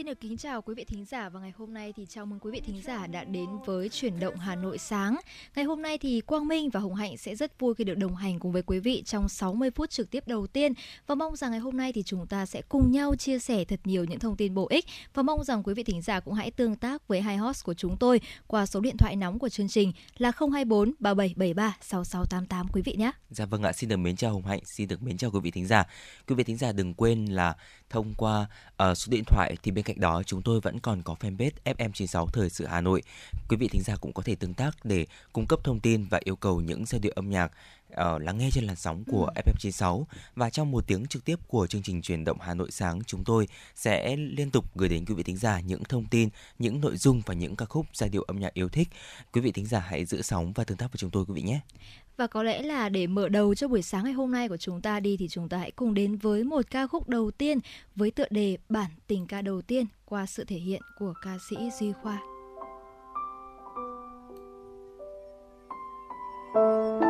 Xin được kính chào quý vị thính giả và ngày hôm nay thì chào mừng quý vị thính giả đã đến với chuyển động Hà Nội sáng. Ngày hôm nay thì Quang Minh và Hồng Hạnh sẽ rất vui khi được đồng hành cùng với quý vị trong 60 phút trực tiếp đầu tiên và mong rằng ngày hôm nay thì chúng ta sẽ cùng nhau chia sẻ thật nhiều những thông tin bổ ích và mong rằng quý vị thính giả cũng hãy tương tác với hai host của chúng tôi qua số điện thoại nóng của chương trình là 024 3773 6688 quý vị nhé. Dạ vâng ạ, xin được mến chào Hồng Hạnh, xin được mến chào quý vị thính giả. Quý vị thính giả đừng quên là thông qua uh, số điện thoại thì bên cạnh đó chúng tôi vẫn còn có fanpage FM96 Thời sự Hà Nội. Quý vị thính giả cũng có thể tương tác để cung cấp thông tin và yêu cầu những giai điệu âm nhạc uh, lắng nghe trên làn sóng của ừ. FM96 và trong một tiếng trực tiếp của chương trình truyền động Hà Nội sáng chúng tôi sẽ liên tục gửi đến quý vị thính giả những thông tin, những nội dung và những ca khúc giai điệu âm nhạc yêu thích. Quý vị thính giả hãy giữ sóng và tương tác với chúng tôi quý vị nhé. Và có lẽ là để mở đầu cho buổi sáng ngày hôm nay của chúng ta đi thì chúng ta hãy cùng đến với một ca khúc đầu tiên với tựa đề Bản tình ca đầu tiên qua sự thể hiện của ca sĩ Duy Khoa. Thank you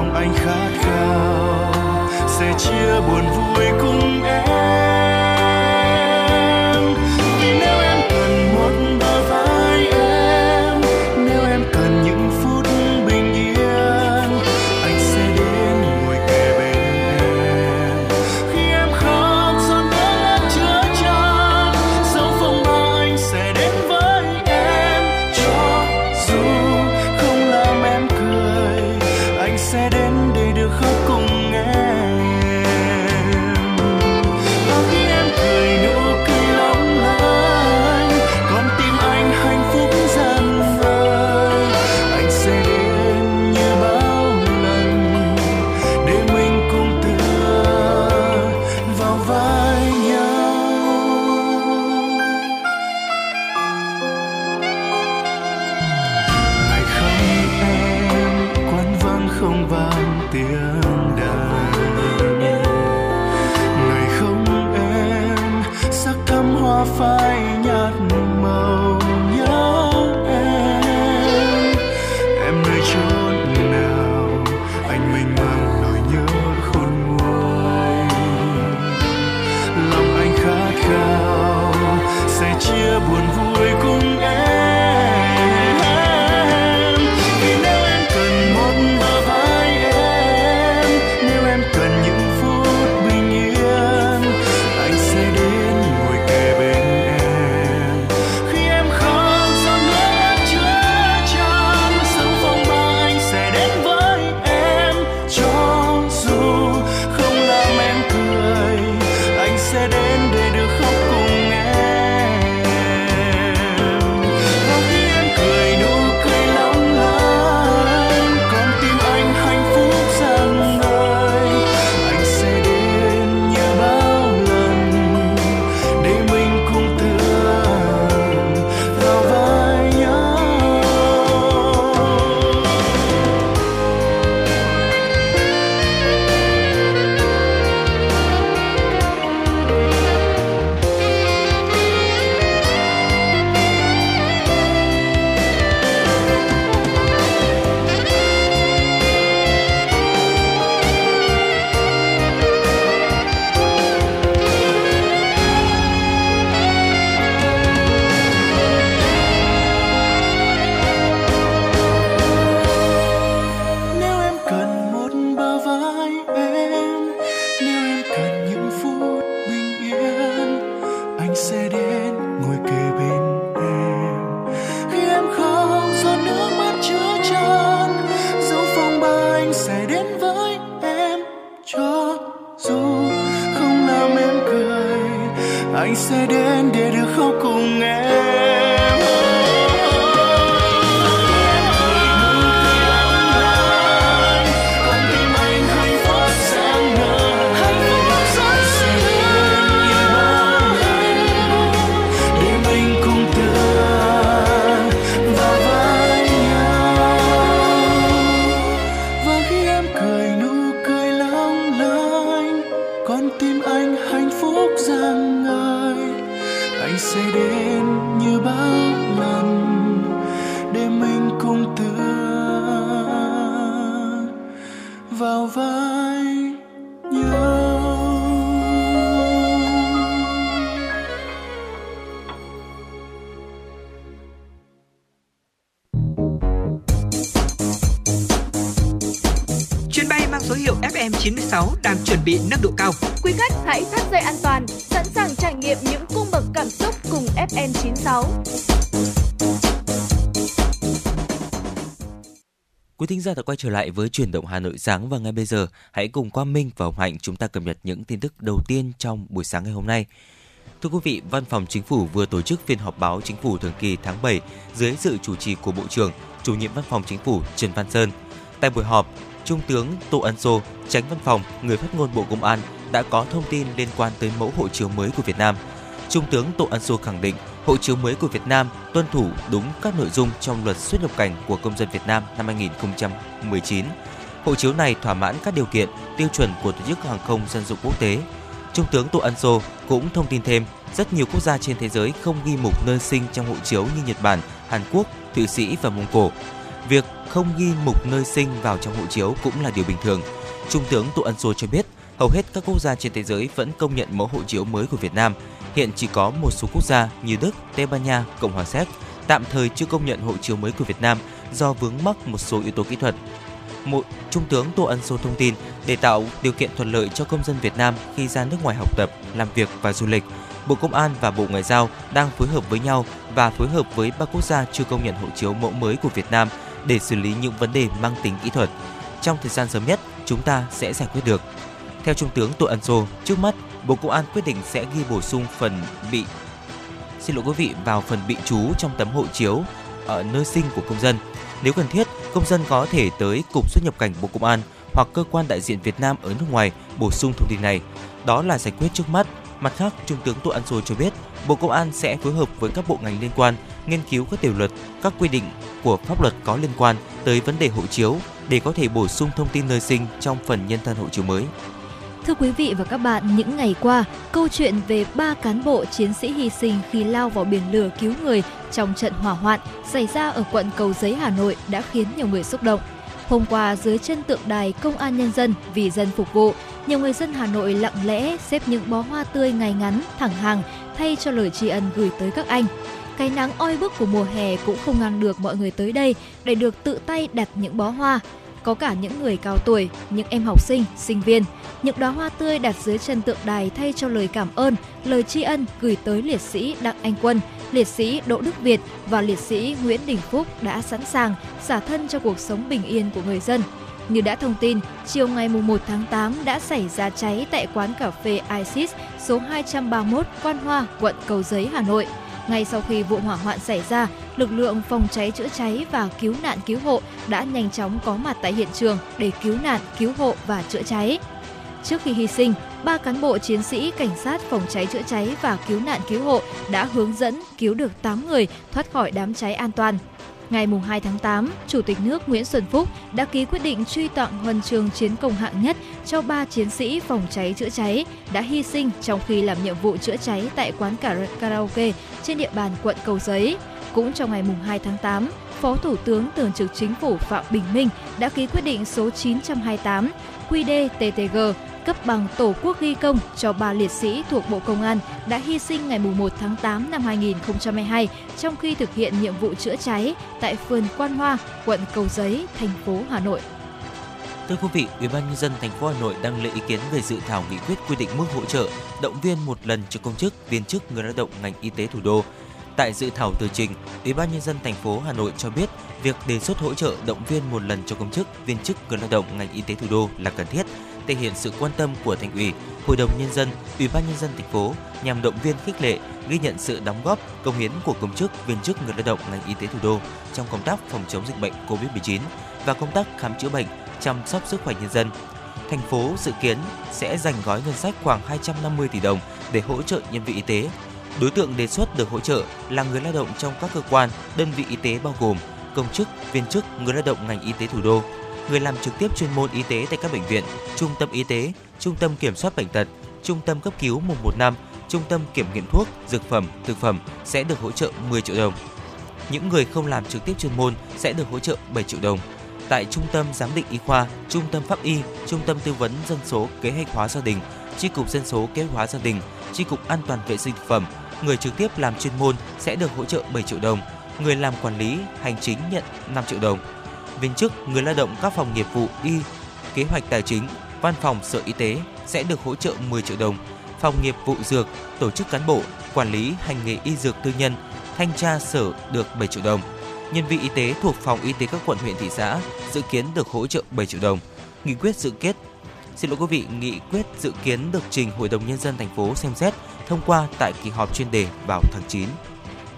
lòng anh khát khao. Sẽ chia buồn vui cùng em. far anh Quý giả đã quay trở lại với chuyển động Hà Nội sáng và ngay bây giờ hãy cùng Quang Minh và Hồng Hạnh chúng ta cập nhật những tin tức đầu tiên trong buổi sáng ngày hôm nay. Thưa quý vị, Văn phòng Chính phủ vừa tổ chức phiên họp báo Chính phủ thường kỳ tháng 7 dưới sự chủ trì của Bộ trưởng, Chủ nhiệm Văn phòng Chính phủ Trần Văn Sơn. Tại buổi họp, Trung tướng Tô Ân Sô, tránh văn phòng, người phát ngôn Bộ Công an đã có thông tin liên quan tới mẫu hộ chiếu mới của Việt Nam. Trung tướng Tô Ân Sô khẳng định hộ chiếu mới của Việt Nam tuân thủ đúng các nội dung trong luật xuất nhập cảnh của công dân Việt Nam năm 2019. Hộ chiếu này thỏa mãn các điều kiện, tiêu chuẩn của Tổ chức Hàng không Dân dụng Quốc tế. Trung tướng Tô Ân Sô cũng thông tin thêm, rất nhiều quốc gia trên thế giới không ghi mục nơi sinh trong hộ chiếu như Nhật Bản, Hàn Quốc, Thụy Sĩ và Mông Cổ. Việc không ghi mục nơi sinh vào trong hộ chiếu cũng là điều bình thường. Trung tướng Tô Ân Sô cho biết, hầu hết các quốc gia trên thế giới vẫn công nhận mẫu hộ chiếu mới của Việt Nam. Hiện chỉ có một số quốc gia như Đức, Tây Ban Nha, Cộng hòa Séc tạm thời chưa công nhận hộ chiếu mới của Việt Nam do vướng mắc một số yếu tố kỹ thuật. Một Trung tướng Tô Ân Sô thông tin để tạo điều kiện thuận lợi cho công dân Việt Nam khi ra nước ngoài học tập, làm việc và du lịch, Bộ Công an và Bộ Ngoại giao đang phối hợp với nhau và phối hợp với ba quốc gia chưa công nhận hộ chiếu mẫu mới của Việt Nam để xử lý những vấn đề mang tính kỹ thuật. Trong thời gian sớm nhất, chúng ta sẽ giải quyết được. Theo Trung tướng Tô Ân Sô, trước mắt, Bộ Công an quyết định sẽ ghi bổ sung phần bị xin lỗi quý vị vào phần bị trú trong tấm hộ chiếu ở nơi sinh của công dân. Nếu cần thiết, công dân có thể tới Cục xuất nhập cảnh Bộ Công an hoặc cơ quan đại diện Việt Nam ở nước ngoài bổ sung thông tin này. Đó là giải quyết trước mắt. Mặt khác, Trung tướng Tô Ân Sô cho biết, Bộ Công an sẽ phối hợp với các bộ ngành liên quan nghiên cứu các điều luật, các quy định của pháp luật có liên quan tới vấn đề hộ chiếu để có thể bổ sung thông tin nơi sinh trong phần nhân thân hộ chiếu mới. Thưa quý vị và các bạn, những ngày qua, câu chuyện về ba cán bộ chiến sĩ hy sinh khi lao vào biển lửa cứu người trong trận hỏa hoạn xảy ra ở quận Cầu Giấy, Hà Nội đã khiến nhiều người xúc động. Hôm qua, dưới chân tượng đài Công an Nhân dân vì dân phục vụ, nhiều người dân Hà Nội lặng lẽ xếp những bó hoa tươi ngày ngắn, thẳng hàng thay cho lời tri ân gửi tới các anh. Cái nắng oi bức của mùa hè cũng không ngăn được mọi người tới đây để được tự tay đặt những bó hoa. Có cả những người cao tuổi, những em học sinh, sinh viên. Những đóa hoa tươi đặt dưới chân tượng đài thay cho lời cảm ơn, lời tri ân gửi tới liệt sĩ Đặng Anh Quân, liệt sĩ Đỗ Đức Việt và liệt sĩ Nguyễn Đình Phúc đã sẵn sàng xả thân cho cuộc sống bình yên của người dân. Như đã thông tin, chiều ngày 1 tháng 8 đã xảy ra cháy tại quán cà phê Isis số 231 Quan Hoa, quận Cầu Giấy, Hà Nội. Ngay sau khi vụ hỏa hoạn xảy ra, lực lượng phòng cháy chữa cháy và cứu nạn cứu hộ đã nhanh chóng có mặt tại hiện trường để cứu nạn, cứu hộ và chữa cháy. Trước khi hy sinh, ba cán bộ chiến sĩ cảnh sát phòng cháy chữa cháy và cứu nạn cứu hộ đã hướng dẫn cứu được 8 người thoát khỏi đám cháy an toàn. Ngày 2 tháng 8, Chủ tịch nước Nguyễn Xuân Phúc đã ký quyết định truy tặng huân chương chiến công hạng nhất cho ba chiến sĩ phòng cháy chữa cháy đã hy sinh trong khi làm nhiệm vụ chữa cháy tại quán karaoke trên địa bàn quận Cầu Giấy. Cũng trong ngày 2 tháng 8, Phó Thủ tướng Thường trực Chính phủ Phạm Bình Minh đã ký quyết định số 928 QĐ-TTG cấp bằng Tổ quốc ghi công cho ba liệt sĩ thuộc Bộ Công an đã hy sinh ngày 1 tháng 8 năm 2022 trong khi thực hiện nhiệm vụ chữa cháy tại phường Quan Hoa, quận Cầu Giấy, thành phố Hà Nội. Thưa quý vị, Ủy ban nhân dân thành phố Hà Nội đang lấy ý kiến về dự thảo nghị quyết quy định mức hỗ trợ động viên một lần cho công chức, viên chức người lao động ngành y tế thủ đô Tại dự thảo tờ trình, Ủy ban nhân dân thành phố Hà Nội cho biết việc đề xuất hỗ trợ động viên một lần cho công chức, viên chức người lao động ngành y tế thủ đô là cần thiết, thể hiện sự quan tâm của thành ủy, hội đồng nhân dân, ủy ban nhân dân thành phố nhằm động viên khích lệ, ghi nhận sự đóng góp, công hiến của công chức, viên chức người lao động ngành y tế thủ đô trong công tác phòng chống dịch bệnh COVID-19 và công tác khám chữa bệnh, chăm sóc sức khỏe nhân dân. Thành phố dự kiến sẽ dành gói ngân sách khoảng 250 tỷ đồng để hỗ trợ nhân viên y tế. Đối tượng đề xuất được hỗ trợ là người lao động trong các cơ quan, đơn vị y tế bao gồm công chức, viên chức, người lao động ngành y tế thủ đô, người làm trực tiếp chuyên môn y tế tại các bệnh viện, trung tâm y tế, trung tâm kiểm soát bệnh tật, trung tâm cấp cứu 115, trung tâm kiểm nghiệm thuốc, dược phẩm, thực phẩm sẽ được hỗ trợ 10 triệu đồng. Những người không làm trực tiếp chuyên môn sẽ được hỗ trợ 7 triệu đồng. Tại trung tâm giám định y khoa, trung tâm pháp y, trung tâm tư vấn dân số kế hoạch hóa gia đình, chi cục dân số kế hoạch hóa gia đình, chi cục an toàn vệ sinh thực phẩm, người trực tiếp làm chuyên môn sẽ được hỗ trợ 7 triệu đồng, người làm quản lý hành chính nhận 5 triệu đồng. Viên chức, người lao động các phòng nghiệp vụ y, kế hoạch tài chính, văn phòng sở y tế sẽ được hỗ trợ 10 triệu đồng. Phòng nghiệp vụ dược, tổ chức cán bộ, quản lý hành nghề y dược tư nhân, thanh tra sở được 7 triệu đồng. Nhân viên y tế thuộc phòng y tế các quận huyện thị xã dự kiến được hỗ trợ 7 triệu đồng. Nghị quyết dự kiến Xin lỗi quý vị, nghị quyết dự kiến được trình Hội đồng nhân dân thành phố xem xét thông qua tại kỳ họp chuyên đề vào tháng 9.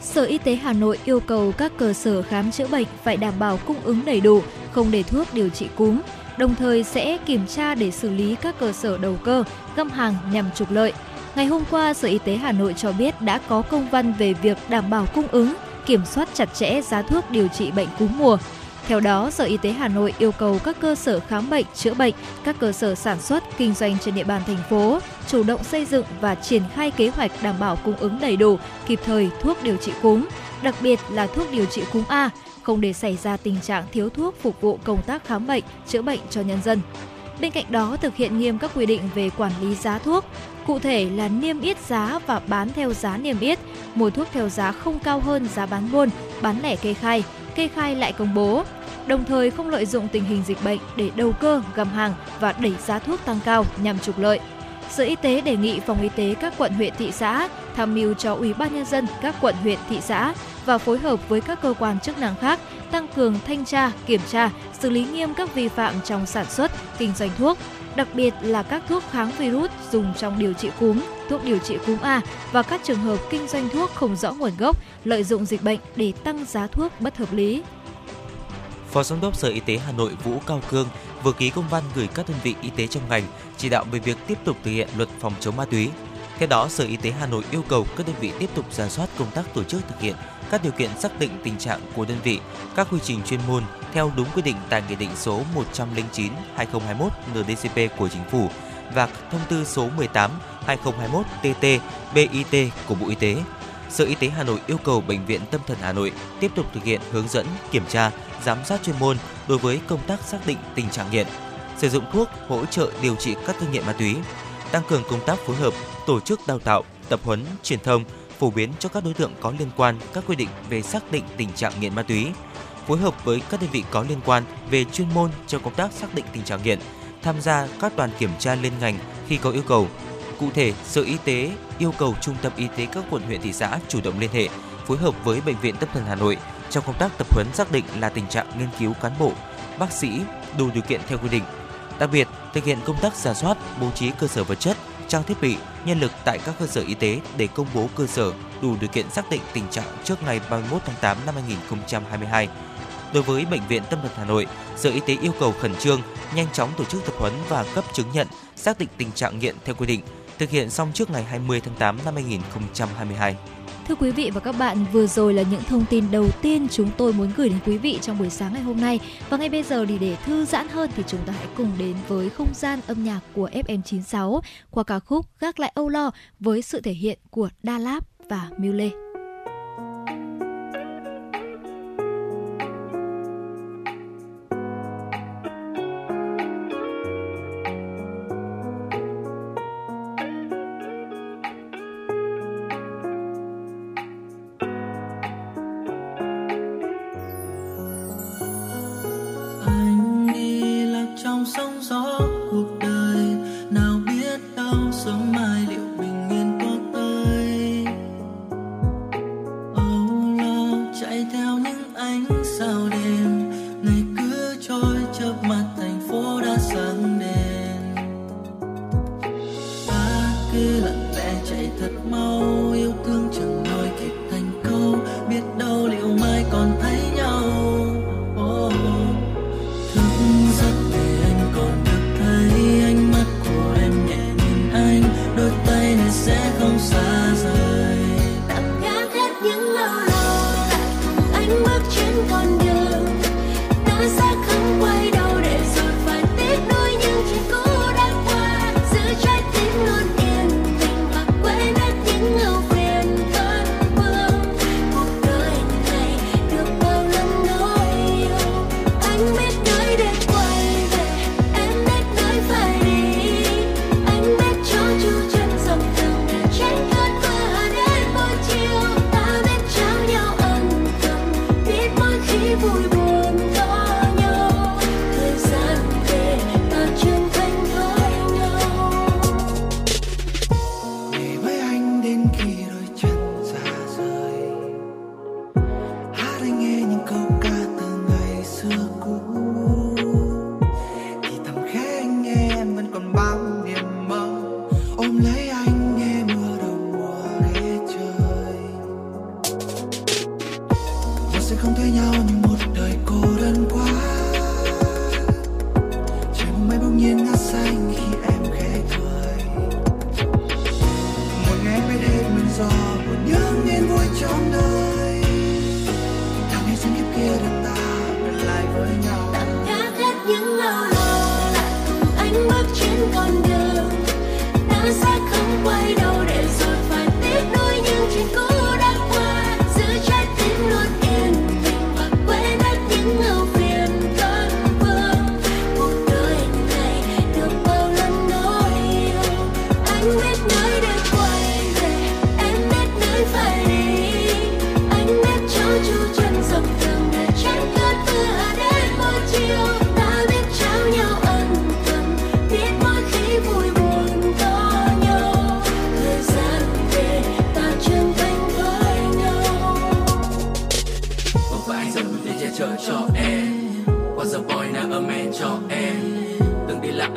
Sở Y tế Hà Nội yêu cầu các cơ sở khám chữa bệnh phải đảm bảo cung ứng đầy đủ, không để thuốc điều trị cúm, đồng thời sẽ kiểm tra để xử lý các cơ sở đầu cơ, găm hàng nhằm trục lợi. Ngày hôm qua, Sở Y tế Hà Nội cho biết đã có công văn về việc đảm bảo cung ứng, kiểm soát chặt chẽ giá thuốc điều trị bệnh cúm mùa. Theo đó, Sở Y tế Hà Nội yêu cầu các cơ sở khám bệnh, chữa bệnh, các cơ sở sản xuất, kinh doanh trên địa bàn thành phố chủ động xây dựng và triển khai kế hoạch đảm bảo cung ứng đầy đủ, kịp thời thuốc điều trị cúm, đặc biệt là thuốc điều trị cúm A, không để xảy ra tình trạng thiếu thuốc phục vụ công tác khám bệnh, chữa bệnh cho nhân dân. Bên cạnh đó, thực hiện nghiêm các quy định về quản lý giá thuốc, cụ thể là niêm yết giá và bán theo giá niêm yết, mua thuốc theo giá không cao hơn giá bán buôn, bán lẻ kê khai, kê khai lại công bố, đồng thời không lợi dụng tình hình dịch bệnh để đầu cơ, găm hàng và đẩy giá thuốc tăng cao nhằm trục lợi. Sở Y tế đề nghị phòng y tế các quận huyện thị xã tham mưu cho Ủy ban nhân dân các quận huyện thị xã và phối hợp với các cơ quan chức năng khác tăng cường thanh tra, kiểm tra, xử lý nghiêm các vi phạm trong sản xuất, kinh doanh thuốc, đặc biệt là các thuốc kháng virus dùng trong điều trị cúm, thuốc điều trị cúm A và các trường hợp kinh doanh thuốc không rõ nguồn gốc, lợi dụng dịch bệnh để tăng giá thuốc bất hợp lý. Phó Giám đốc Sở Y tế Hà Nội Vũ Cao Cương vừa ký công văn gửi các đơn vị y tế trong ngành chỉ đạo về việc tiếp tục thực hiện luật phòng chống ma túy. Theo đó, Sở Y tế Hà Nội yêu cầu các đơn vị tiếp tục giả soát công tác tổ chức thực hiện các điều kiện xác định tình trạng của đơn vị, các quy trình chuyên môn theo đúng quy định tại Nghị định số 109/2021 NDCP của Chính phủ và Thông tư số 18/2021 TT BIT của Bộ Y tế. Sở Y tế Hà Nội yêu cầu Bệnh viện Tâm thần Hà Nội tiếp tục thực hiện hướng dẫn, kiểm tra, giám sát chuyên môn đối với công tác xác định tình trạng nghiện, sử dụng thuốc hỗ trợ điều trị các cơn nghiện ma túy, tăng cường công tác phối hợp, tổ chức đào tạo, tập huấn, truyền thông, phổ biến cho các đối tượng có liên quan các quy định về xác định tình trạng nghiện ma túy, phối hợp với các đơn vị có liên quan về chuyên môn trong công tác xác định tình trạng nghiện, tham gia các đoàn kiểm tra liên ngành khi có yêu cầu. Cụ thể, Sở Y tế yêu cầu Trung tâm Y tế các quận huyện thị xã chủ động liên hệ, phối hợp với Bệnh viện Tâm thần Hà Nội trong công tác tập huấn xác định là tình trạng nghiên cứu cán bộ, bác sĩ đủ điều kiện theo quy định. Đặc biệt, thực hiện công tác giả soát, bố trí cơ sở vật chất, trang thiết bị, nhân lực tại các cơ sở y tế để công bố cơ sở đủ điều kiện xác định tình trạng trước ngày 31 tháng 8 năm 2022. Đối với Bệnh viện Tâm thần Hà Nội, Sở Y tế yêu cầu khẩn trương, nhanh chóng tổ chức tập huấn và cấp chứng nhận xác định tình trạng nghiện theo quy định, thực hiện xong trước ngày 20 tháng 8 năm 2022. Thưa quý vị và các bạn, vừa rồi là những thông tin đầu tiên chúng tôi muốn gửi đến quý vị trong buổi sáng ngày hôm nay. Và ngay bây giờ thì để thư giãn hơn thì chúng ta hãy cùng đến với không gian âm nhạc của FM96 qua ca khúc Gác lại âu lo với sự thể hiện của Đa Láp và miu lê sẽ không thấy nhau một đời cô đơn quá. Trời mây bỗng nhiên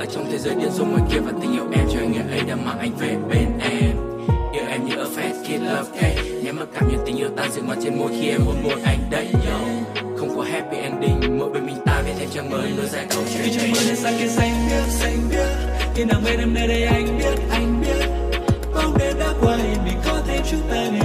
ở trong thế giới điên rồ ngoài kia Và tình yêu em cho anh ngày ấy đã mang anh về bên em. Yêu em như a fast kid love cake. Nhé mặc cảm như tình yêu ta dừng ngoài trên môi khi em hôn môi anh đấy yo. Không có happy ending Mỗi bên mình ta viết thêm trang mới nối dài câu chuyện Vì trời mơ lên xa kia xanh biếc xanh biếc khi nào bên em nơi đây anh biết anh biết bóng đêm đã qua bình có thêm chúng ta nghe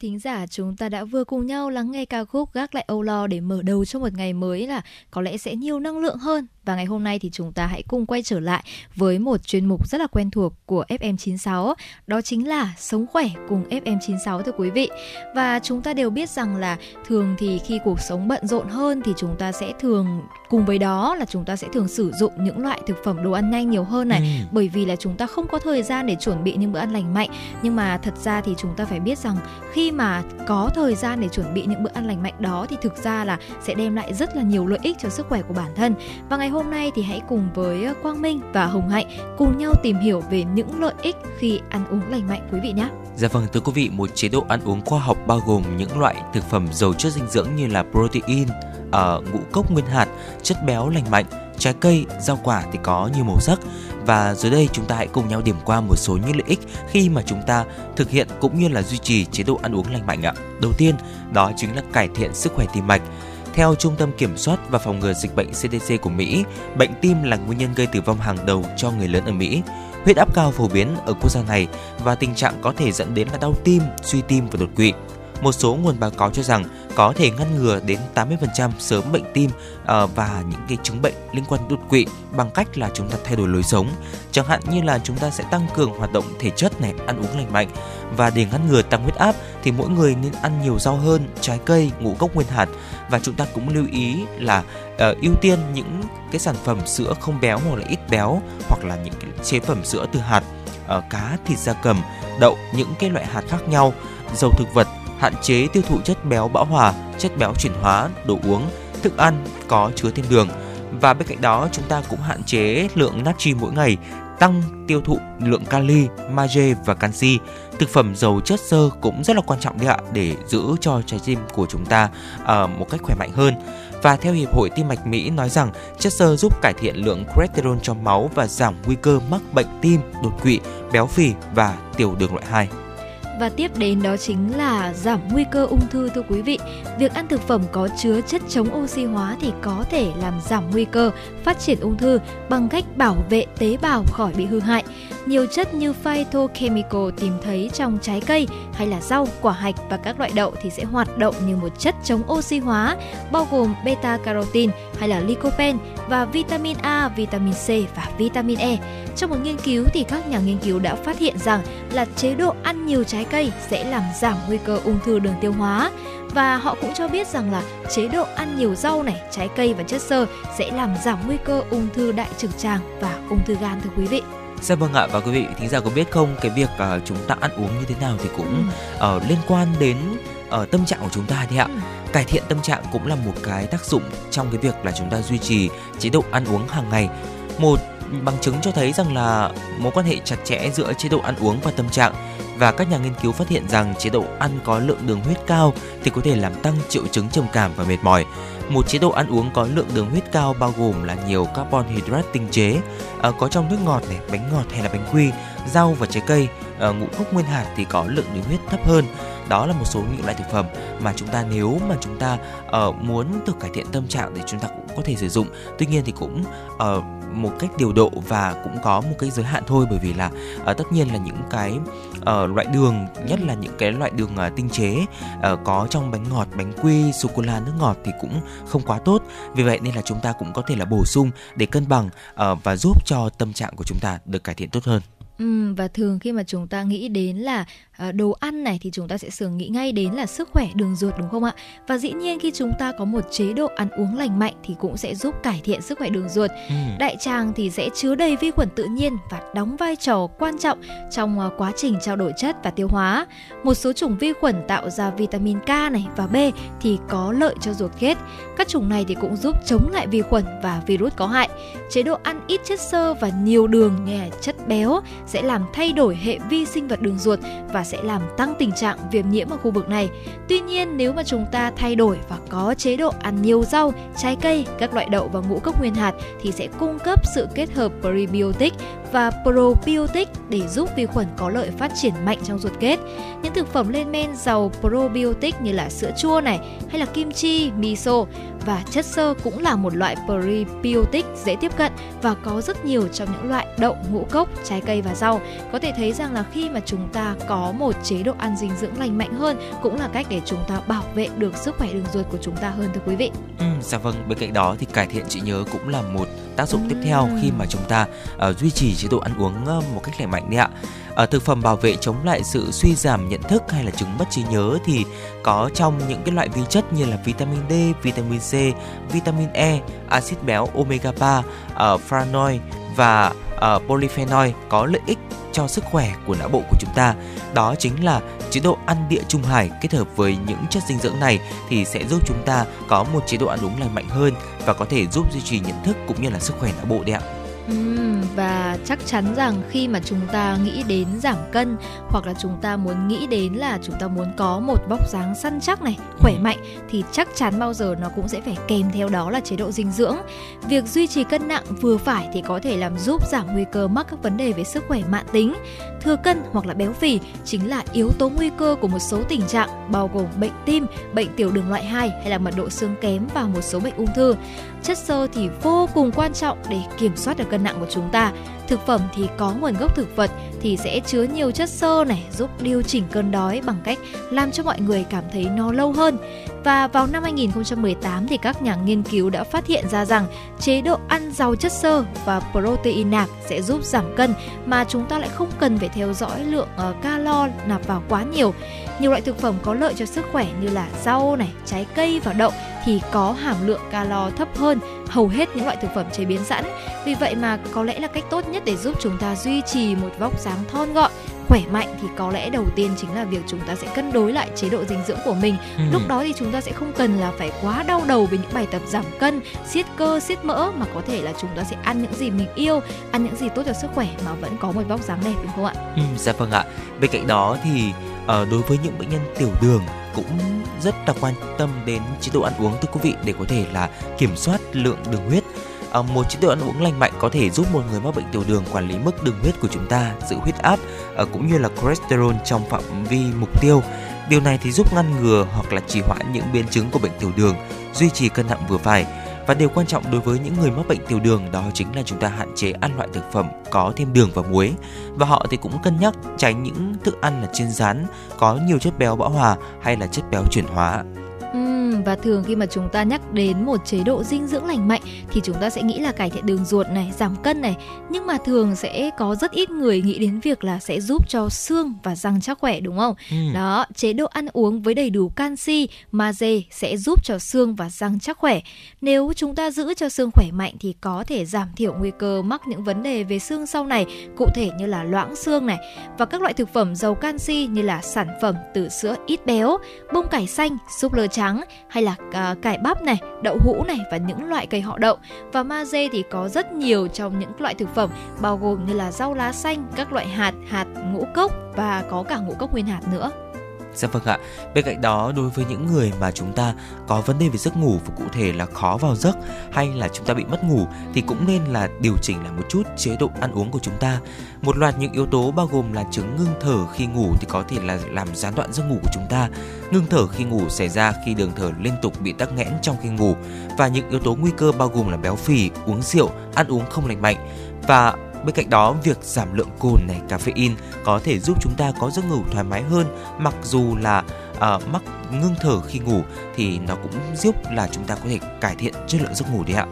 thính giả, chúng ta đã vừa cùng nhau lắng nghe ca khúc Gác lại âu lo để mở đầu cho một ngày mới là có lẽ sẽ nhiều năng lượng hơn. Và ngày hôm nay thì chúng ta hãy cùng quay trở lại với một chuyên mục rất là quen thuộc của FM96, đó chính là Sống khỏe cùng FM96 thưa quý vị. Và chúng ta đều biết rằng là thường thì khi cuộc sống bận rộn hơn thì chúng ta sẽ thường cùng với đó là chúng ta sẽ thường sử dụng những loại thực phẩm đồ ăn nhanh nhiều hơn này Ừ. bởi vì là chúng ta không có thời gian để chuẩn bị những bữa ăn lành mạnh nhưng mà thật ra thì chúng ta phải biết rằng khi mà có thời gian để chuẩn bị những bữa ăn lành mạnh đó thì thực ra là sẽ đem lại rất là nhiều lợi ích cho sức khỏe của bản thân và ngày hôm Hôm nay thì hãy cùng với ờ, Quang Minh và Hồng Hạnh cùng nhau tìm hiểu về những lợi ích khi ăn uống lành mạnh quý vị nhé. Dạ vâng, thưa quý vị, một chế độ ăn uống khoa học bao gồm những loại thực phẩm giàu chất dinh dưỡng như là protein, ở ngũ cốc nguyên hạt, chất béo lành mạnh, trái cây, rau quả thì có nhiều màu sắc. Và dưới đây chúng ta hãy cùng nhau điểm qua một số những lợi ích khi mà chúng ta thực hiện cũng như là duy trì chế độ ăn uống lành mạnh ạ. Đầu tiên, đó chính là cải thiện sức khỏe tim mạch. Theo Trung tâm Kiểm soát và Phòng ngừa Dịch bệnh CDC của Mỹ, bệnh tim là nguyên nhân gây tử vong hàng đầu cho người lớn ở Mỹ. Huyết áp cao phổ biến ở quốc gia này và tình trạng có thể dẫn đến là đau tim, suy tim và đột quỵ. Một số nguồn báo cáo cho rằng có thể ngăn ngừa đến 80% sớm bệnh tim ờ, và những cái chứng bệnh liên quan đột quỵ bằng cách là chúng ta thay đổi lối sống. Chẳng hạn như là chúng ta sẽ tăng cường hoạt động thể chất này, ăn uống lành mạnh và để ngăn ngừa tăng huyết áp thì mỗi người nên ăn nhiều rau hơn, trái cây, ngũ cốc nguyên hạt và chúng ta cũng lưu ý là ờ, ưu tiên những cái sản phẩm sữa không béo hoặc là ít béo hoặc là những cái chế phẩm sữa từ hạt ờ, cá, thịt gia cầm, đậu, những cái loại hạt khác nhau, dầu thực vật, hạn chế tiêu thụ chất béo bão hòa, chất béo chuyển hóa, đồ uống, thức ăn có chứa thêm đường. Và bên cạnh đó chúng ta cũng hạn chế lượng natri mỗi ngày, tăng tiêu thụ lượng kali, magie và canxi. Thực phẩm giàu chất xơ cũng rất là quan trọng đấy ạ để giữ cho trái tim của chúng ta uh, một cách khỏe mạnh hơn. Và theo Hiệp hội Tim mạch Mỹ nói rằng chất xơ giúp cải thiện lượng cholesterol trong máu và giảm nguy cơ mắc bệnh tim, đột quỵ, béo phì và tiểu đường loại 2. Và tiếp đến đó chính là giảm nguy cơ ung thư thưa quý vị. Việc ăn thực phẩm có chứa chất chống oxy hóa thì có thể làm giảm nguy cơ phát triển ung thư bằng cách bảo vệ tế bào khỏi bị hư hại. Nhiều chất như phytochemical tìm thấy trong trái cây hay là rau, quả hạch và các loại đậu thì sẽ hoạt động như một chất chống oxy hóa bao gồm beta carotene hay là lycopene và vitamin A, vitamin C và vitamin E. Trong một nghiên cứu thì các nhà nghiên cứu đã phát hiện rằng là chế độ ăn nhiều trái cây sẽ làm giảm nguy cơ ung thư đường tiêu hóa và họ cũng cho biết rằng là chế độ ăn nhiều rau này, trái cây và chất xơ sẽ làm giảm nguy cơ ung thư đại trực tràng và ung thư gan thưa quý vị. Dạ vâng ạ và quý vị thính giả có biết không cái việc uh, chúng ta ăn uống như thế nào thì cũng uh, liên quan đến uh, tâm trạng của chúng ta đấy ạ. Ừ. Cải thiện tâm trạng cũng là một cái tác dụng trong cái việc là chúng ta duy trì chế độ ăn uống hàng ngày. Một bằng chứng cho thấy rằng là mối quan hệ chặt chẽ giữa chế độ ăn uống và tâm trạng và các nhà nghiên cứu phát hiện rằng chế độ ăn có lượng đường huyết cao thì có thể làm tăng triệu chứng trầm cảm và mệt mỏi. Một chế độ ăn uống có lượng đường huyết cao bao gồm là nhiều carbon hydrate tinh chế, ờ, có trong nước ngọt này, bánh ngọt hay là bánh quy, rau và trái cây. Ờ, ngũ cốc nguyên hạt thì có lượng đường huyết thấp hơn. Đó là một số những loại thực phẩm mà chúng ta nếu mà chúng ta uh, muốn được cải thiện tâm trạng thì chúng ta cũng có thể sử dụng. Tuy nhiên thì cũng uh, một cách điều độ và cũng có một cái giới hạn thôi bởi vì là uh, tất nhiên là những cái uh, loại đường nhất là những cái loại đường uh, tinh chế uh, có trong bánh ngọt, bánh quy, sô cô la nước ngọt thì cũng không quá tốt. Vì vậy nên là chúng ta cũng có thể là bổ sung để cân bằng uh, và giúp cho tâm trạng của chúng ta được cải thiện tốt hơn. Ừ, và thường khi mà chúng ta nghĩ đến là đồ ăn này thì chúng ta sẽ thường nghĩ ngay đến là sức khỏe đường ruột đúng không ạ? Và dĩ nhiên khi chúng ta có một chế độ ăn uống lành mạnh thì cũng sẽ giúp cải thiện sức khỏe đường ruột. Ừ. Đại tràng thì sẽ chứa đầy vi khuẩn tự nhiên và đóng vai trò quan trọng trong à, quá trình trao đổi chất và tiêu hóa. Một số chủng vi khuẩn tạo ra vitamin K này và B thì có lợi cho ruột kết. Các chủng này thì cũng giúp chống lại vi khuẩn và virus có hại. Chế độ ăn ít chất xơ và nhiều đường như là chất béo sẽ làm thay đổi hệ vi sinh vật đường ruột và sẽ làm tăng tình trạng viêm nhiễm ở khu vực này. Tuy nhiên nếu mà chúng ta thay đổi và có chế độ ăn nhiều rau, trái cây, các loại đậu và ngũ cốc nguyên hạt thì sẽ cung cấp sự kết hợp prebiotic và probiotic để giúp vi khuẩn có lợi phát triển mạnh trong ruột kết. Những thực phẩm lên men giàu probiotic như là sữa chua này hay là kim chi, miso và chất xơ cũng là một loại prebiotic dễ tiếp cận và có rất nhiều trong những loại đậu, ngũ cốc, trái cây và rau. Có thể thấy rằng là khi mà chúng ta có một chế độ ăn dinh dưỡng lành mạnh hơn cũng là cách để chúng ta bảo vệ được sức khỏe đường ruột của chúng ta hơn thưa quý vị. Ừ, dạ vâng, bên cạnh đó thì cải thiện trí nhớ cũng là một tác dụng tiếp theo khi mà chúng ta uh, duy trì chế độ ăn uống uh, một cách lành mạnh đấy ạ. Ở thực phẩm bảo vệ chống lại sự suy giảm nhận thức hay là chứng mất trí nhớ thì có trong những cái loại vi chất như là vitamin D, vitamin C, vitamin E, axit béo omega 3, uh, ờ, flavonoid và uh, polyphenol có lợi ích cho sức khỏe của não bộ của chúng ta. Đó chính là chế độ ăn địa trung hải kết hợp với những chất dinh dưỡng này thì sẽ giúp chúng ta có một chế độ ăn uống lành mạnh hơn và có thể giúp duy trì nhận thức cũng như là sức khỏe não bộ đấy ạ. Và chắc chắn rằng khi mà chúng ta nghĩ đến giảm cân hoặc là chúng ta muốn nghĩ đến là chúng ta muốn có một vóc dáng săn chắc này, khỏe Ừ. mạnh thì chắc chắn bao giờ nó cũng sẽ phải kèm theo đó là chế độ dinh dưỡng. Việc duy trì cân nặng vừa phải thì có thể làm giúp giảm nguy cơ mắc các vấn đề về sức khỏe mãn tính. Thừa cân hoặc là béo phì chính là yếu tố nguy cơ của một số tình trạng bao gồm bệnh tim, bệnh tiểu đường loại 2 hay là mật độ xương kém và một số bệnh ung thư. Chất xơ thì vô cùng quan trọng để kiểm soát được cân nặng của chúng ta. Thực phẩm thì có nguồn gốc thực vật thì sẽ chứa nhiều chất xơ này giúp điều chỉnh cơn đói bằng cách làm cho mọi người cảm thấy no lâu hơn. Và vào năm 2018 thì các nhà nghiên cứu đã phát hiện ra rằng chế độ ăn giàu chất xơ và protein nạc sẽ giúp giảm cân mà chúng ta lại không cần phải theo dõi lượng ờ, calo nạp vào quá nhiều. Nhiều loại thực phẩm có lợi cho sức khỏe như là rau này, trái cây và đậu thì có hàm lượng calo thấp hơn hầu hết những loại thực phẩm chế biến sẵn. Vì vậy mà có lẽ là cách tốt nhất để giúp chúng ta duy trì một vóc dáng thon gọn, khỏe mạnh thì có lẽ đầu tiên chính là việc chúng ta sẽ cân đối lại chế độ dinh dưỡng của mình. Ừ. Lúc đó thì chúng ta sẽ không cần là phải quá đau đầu với những bài tập giảm cân, siết cơ, siết mỡ mà có thể là chúng ta sẽ ăn những gì mình yêu, ăn những gì tốt cho sức khỏe mà vẫn có một vóc dáng đẹp đúng không ạ? Ừ, dạ vâng ạ. Bên cạnh đó thì ờ, đối với những bệnh nhân tiểu đường cũng rất là quan tâm đến chế độ ăn uống thưa quý vị để có thể là kiểm soát lượng đường huyết. À, một chế độ ăn uống lành mạnh có thể giúp một người mắc bệnh tiểu đường quản lý mức đường huyết của chúng ta, giữ huyết áp à, cũng như là cholesterol trong phạm vi mục tiêu. Điều này thì giúp ngăn ngừa hoặc là trì hoãn những biến chứng của bệnh tiểu đường, duy trì cân nặng vừa phải. Và điều quan trọng đối với những người mắc bệnh tiểu đường đó chính là chúng ta hạn chế ăn loại thực phẩm có thêm đường và muối. Và họ thì cũng cân nhắc tránh những thức ăn là chiên rán, có nhiều chất béo bão hòa hay là chất béo chuyển hóa. Ừm, và thường khi mà chúng ta nhắc đến một chế độ dinh dưỡng lành mạnh thì chúng ta sẽ nghĩ là cải thiện đường ruột này, giảm cân này. Nhưng mà thường sẽ có rất ít người nghĩ đến việc là sẽ giúp cho xương và răng chắc khỏe đúng không? Ừ. Đó, chế độ ăn uống với đầy đủ canxi, magie sẽ giúp cho xương và răng chắc khỏe. Nếu chúng ta giữ cho xương khỏe mạnh thì có thể giảm thiểu nguy cơ mắc những vấn đề về xương sau này, cụ thể như là loãng xương này và các loại thực phẩm giàu canxi như là sản phẩm từ sữa ít béo, bông cải xanh, súp lơ trắng hay là uh, cải bắp này, đậu hũ này và những loại cây họ đậu. Và magie thì có rất nhiều trong những loại thực phẩm bao gồm như là rau lá xanh, các loại hạt, hạt ngũ cốc và có cả ngũ cốc nguyên hạt nữa. Dạ vâng ạ. Bên cạnh đó đối với những người mà chúng ta có vấn đề về giấc ngủ và cụ thể là khó vào giấc hay là chúng ta bị mất ngủ thì cũng nên là điều chỉnh lại một chút chế độ ăn uống của chúng ta. Một loạt những yếu tố bao gồm là chứng ngưng thở khi ngủ thì có thể là làm gián đoạn giấc ngủ của chúng ta. Ngưng thở khi ngủ xảy ra khi đường thở liên tục bị tắc nghẽn trong khi ngủ và những yếu tố nguy cơ bao gồm là béo phì, uống rượu, ăn uống không lành mạnh và Bên cạnh đó, việc giảm lượng cồn này, caffeine có thể giúp chúng ta có giấc ngủ thoải mái hơn mặc dù là à, mắc ngưng thở khi ngủ thì nó cũng giúp là chúng ta có thể cải thiện chất lượng giấc ngủ đấy ạ.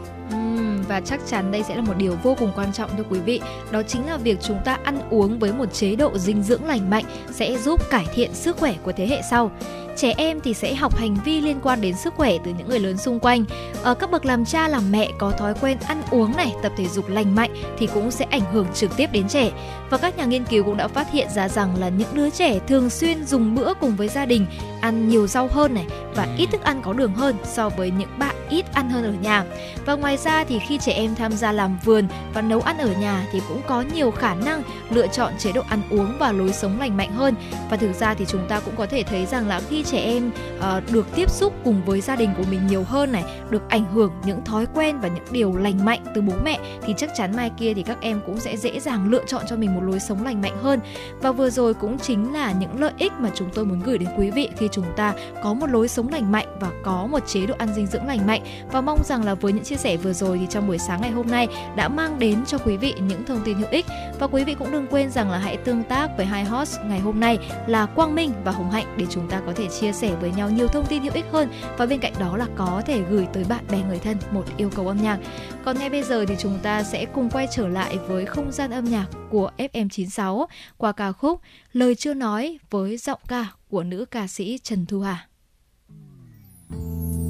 Và chắc chắn đây sẽ là một điều vô cùng quan trọng thưa quý vị đó chính là việc chúng ta ăn uống với một chế độ dinh dưỡng lành mạnh sẽ giúp cải thiện sức khỏe của thế hệ sau trẻ em thì sẽ học hành vi liên quan đến sức khỏe từ những người lớn xung quanh. Ở các bậc làm cha làm mẹ có thói quen ăn uống này tập thể dục lành mạnh thì cũng sẽ ảnh hưởng trực tiếp đến trẻ. Và các nhà nghiên cứu cũng đã phát hiện ra rằng là những đứa trẻ thường xuyên dùng bữa cùng với gia đình ăn nhiều rau hơn này và ít thức ăn có đường hơn so với những bạn ít ăn hơn ở nhà. Và ngoài ra thì khi trẻ em tham gia làm vườn và nấu ăn ở nhà thì cũng có nhiều khả năng lựa chọn chế độ ăn uống và lối sống lành mạnh hơn. Và thực ra thì chúng ta cũng có thể thấy rằng là khi trẻ em uh, được tiếp xúc cùng với gia đình của mình nhiều hơn này được ảnh hưởng những thói quen và những điều lành mạnh từ bố mẹ thì chắc chắn mai kia thì các em cũng sẽ dễ dàng lựa chọn cho mình một lối sống lành mạnh hơn. Và vừa rồi cũng chính là những lợi ích mà chúng tôi muốn gửi đến quý vị khi chúng ta có một lối sống lành mạnh và có một chế độ ăn dinh dưỡng lành mạnh. Và mong rằng là với những chia sẻ vừa rồi thì trong buổi sáng ngày hôm nay đã mang đến cho quý vị những thông tin hữu ích. Và quý vị cũng đừng quên rằng là hãy tương tác với hai host ngày hôm nay là Quang Minh và Hồng Hạnh để chúng ta có thể chia sẻ với nhau nhiều thông tin hữu ích hơn và bên cạnh đó là có thể gửi tới bạn bè người thân một yêu cầu âm nhạc. Còn ngay bây giờ thì chúng ta sẽ cùng quay trở lại với không gian âm nhạc của FM96 qua ca khúc Lời chưa nói với giọng ca của nữ ca sĩ Trần Thu Hà. Đôi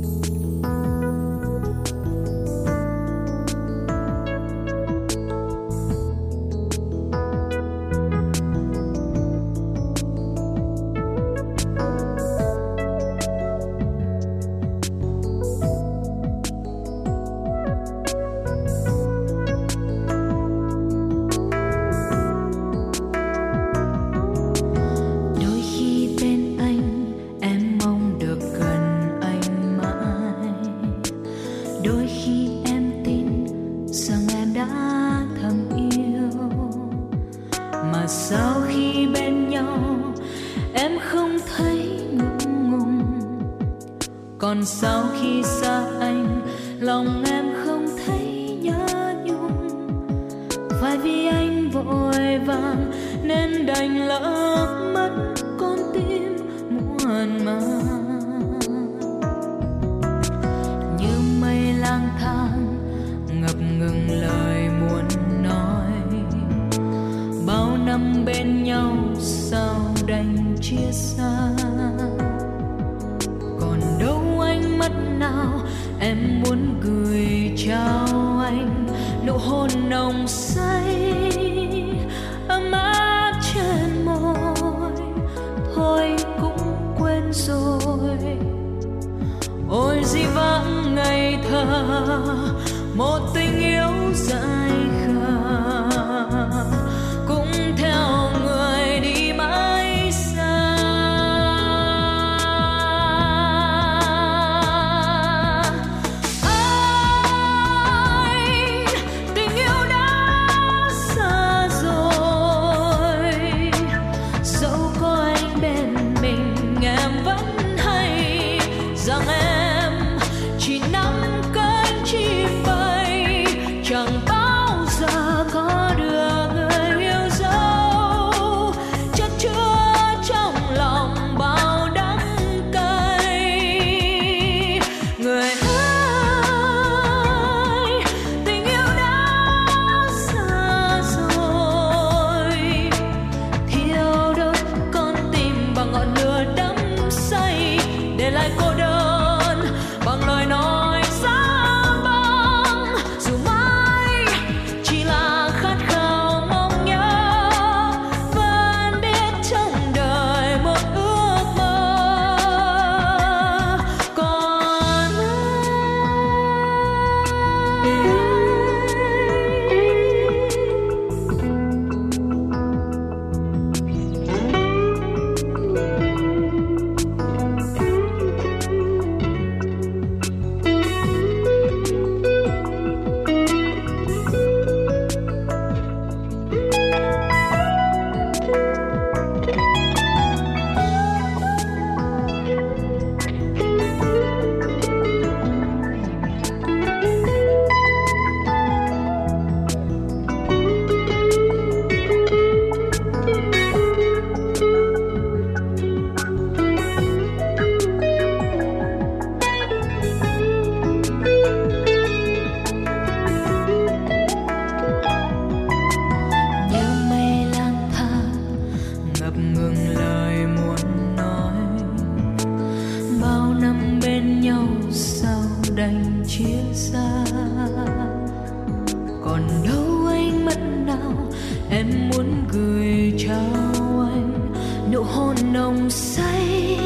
em muốn gửi trao anh nụ hôn nồng say,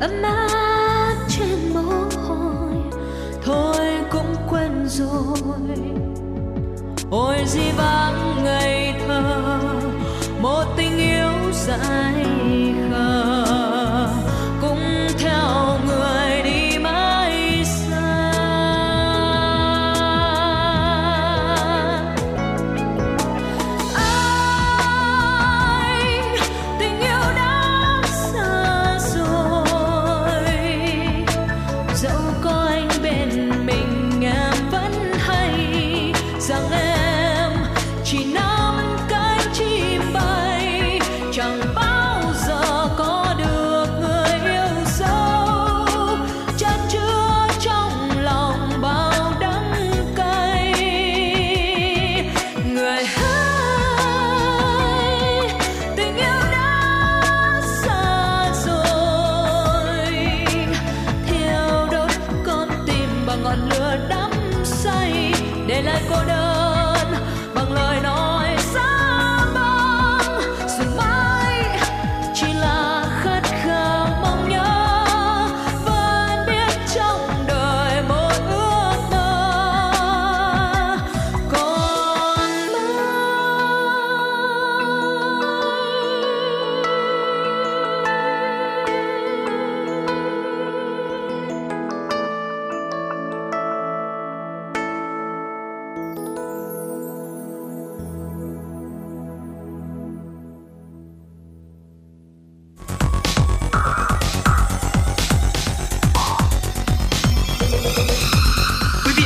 ấm áp trên mồ hôi. Thôi cũng quen rồi, ôi di vắng ngày thơ, một tình yêu dài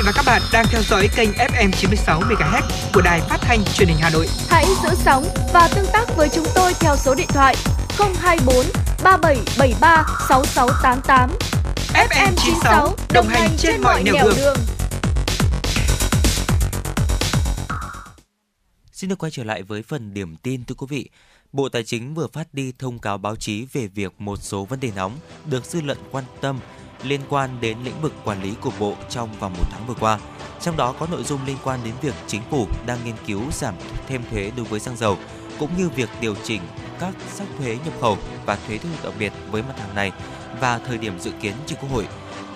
và các bạn đang theo dõi kênh FM 96 MHz của đài phát thanh truyền hình Hà Nội. Hãy giữ sóng và tương tác với chúng tôi theo số điện thoại 024 3773 6688. FM 96 đồng hành trên mọi nẻo đường. Xin được quay trở lại với phần điểm tin thưa quý vị. Bộ Tài chính vừa phát đi thông cáo báo chí về việc một số vấn đề nóng được dư luận quan tâm liên quan đến lĩnh vực quản lý của Bộ trong vòng một tháng vừa qua. Trong đó có nội dung liên quan đến việc chính phủ đang nghiên cứu giảm thêm thuế đối với xăng dầu, cũng như việc điều chỉnh các sắc thuế nhập khẩu và thuế thu nhập đặc biệt với mặt hàng này và thời điểm dự kiến trình Quốc hội.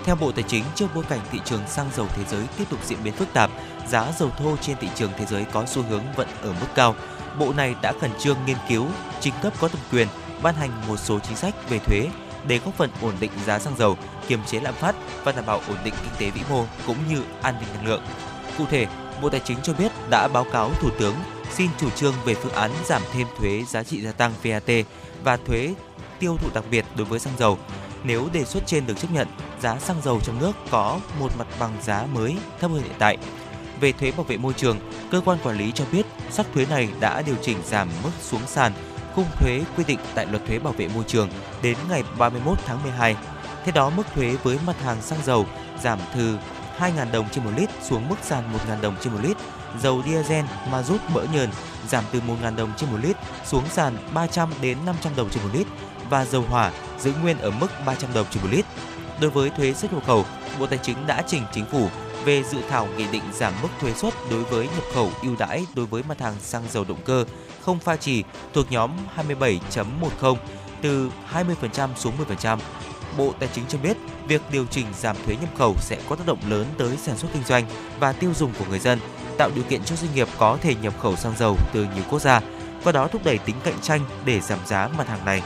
Theo Bộ Tài chính, trước bối cảnh thị trường xăng dầu thế giới tiếp tục diễn biến phức tạp, giá dầu thô trên thị trường thế giới có xu hướng vẫn ở mức cao. Bộ này đã khẩn trương nghiên cứu, trình cấp có thẩm quyền, ban hành một số chính sách về thuế để góp phần ổn định giá xăng dầu, kiềm chế lạm phát và đảm bảo ổn định kinh tế vĩ mô cũng như an ninh năng lượng. Cụ thể, Bộ Tài chính cho biết đã báo cáo Thủ tướng xin chủ trương về phương án giảm thêm thuế giá trị gia tăng VAT và thuế tiêu thụ đặc biệt đối với xăng dầu. Nếu đề xuất trên được chấp nhận, giá xăng dầu trong nước có một mặt bằng giá mới thấp hơn hiện tại. Về thuế bảo vệ môi trường, cơ quan quản lý cho biết sắc thuế này đã điều chỉnh giảm mức xuống sàn khung thuế quy định tại luật thuế bảo vệ môi trường đến ngày 31 tháng 12. Theo đó, mức thuế với mặt hàng xăng dầu giảm từ 2.000 đồng trên một lít xuống mức sàn 1.000 đồng trên một lít. Dầu diesel, ma rút mỡ nhờn giảm từ 1.000 đồng trên một lít xuống sàn 300 đến 500 đồng trên một lít và dầu hỏa giữ nguyên ở mức 300 đồng trên một lít. Đối với thuế xuất nhập khẩu, Bộ Tài chính đã trình chính phủ về dự thảo nghị định giảm mức thuế suất đối với nhập khẩu ưu đãi đối với mặt hàng xăng dầu động cơ không pha trì thuộc nhóm 27.10 từ 20% xuống 10%. Bộ Tài chính cho biết, việc điều chỉnh giảm thuế nhập khẩu sẽ có tác động lớn tới sản xuất kinh doanh và tiêu dùng của người dân, tạo điều kiện cho doanh nghiệp có thể nhập khẩu xăng dầu từ nhiều quốc gia, qua đó thúc đẩy tính cạnh tranh để giảm giá mặt hàng này.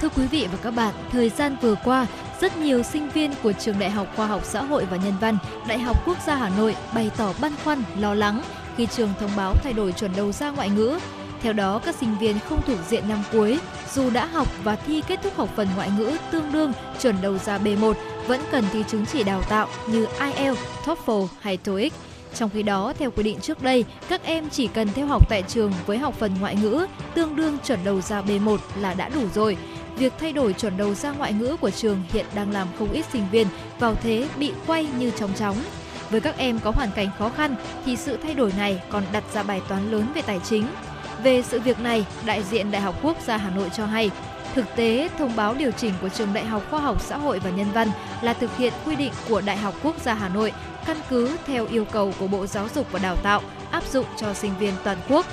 Thưa quý vị và các bạn, thời gian vừa qua, rất nhiều sinh viên của trường Đại học Khoa học Xã hội và Nhân văn, Đại học Quốc gia Hà Nội bày tỏ băn khoăn, lo lắng khi trường thông báo thay đổi chuẩn đầu ra ngoại ngữ. Theo đó, các sinh viên không thuộc diện năm cuối, dù đã học và thi kết thúc học phần ngoại ngữ tương đương chuẩn đầu ra B1, vẫn cần thi chứng chỉ đào tạo như IELTS, TOEFL hay TOEIC. Trong khi đó, theo quy định trước đây, các em chỉ cần theo học tại trường với học phần ngoại ngữ tương đương chuẩn đầu ra B1 là đã đủ rồi. Việc thay đổi chuẩn đầu ra ngoại ngữ của trường hiện đang làm không ít sinh viên vào thế bị quay như trong chóng. Với các em có hoàn cảnh khó khăn thì sự thay đổi này còn đặt ra bài toán lớn về tài chính. Về sự việc này, đại diện Đại học Quốc gia Hà Nội cho hay, Thực tế, thông báo điều chỉnh của Trường Đại học Khoa học Xã hội và Nhân văn là thực hiện quy định của Đại học Quốc gia Hà Nội, căn cứ theo yêu cầu của Bộ Giáo dục và Đào tạo áp dụng cho sinh viên toàn quốc.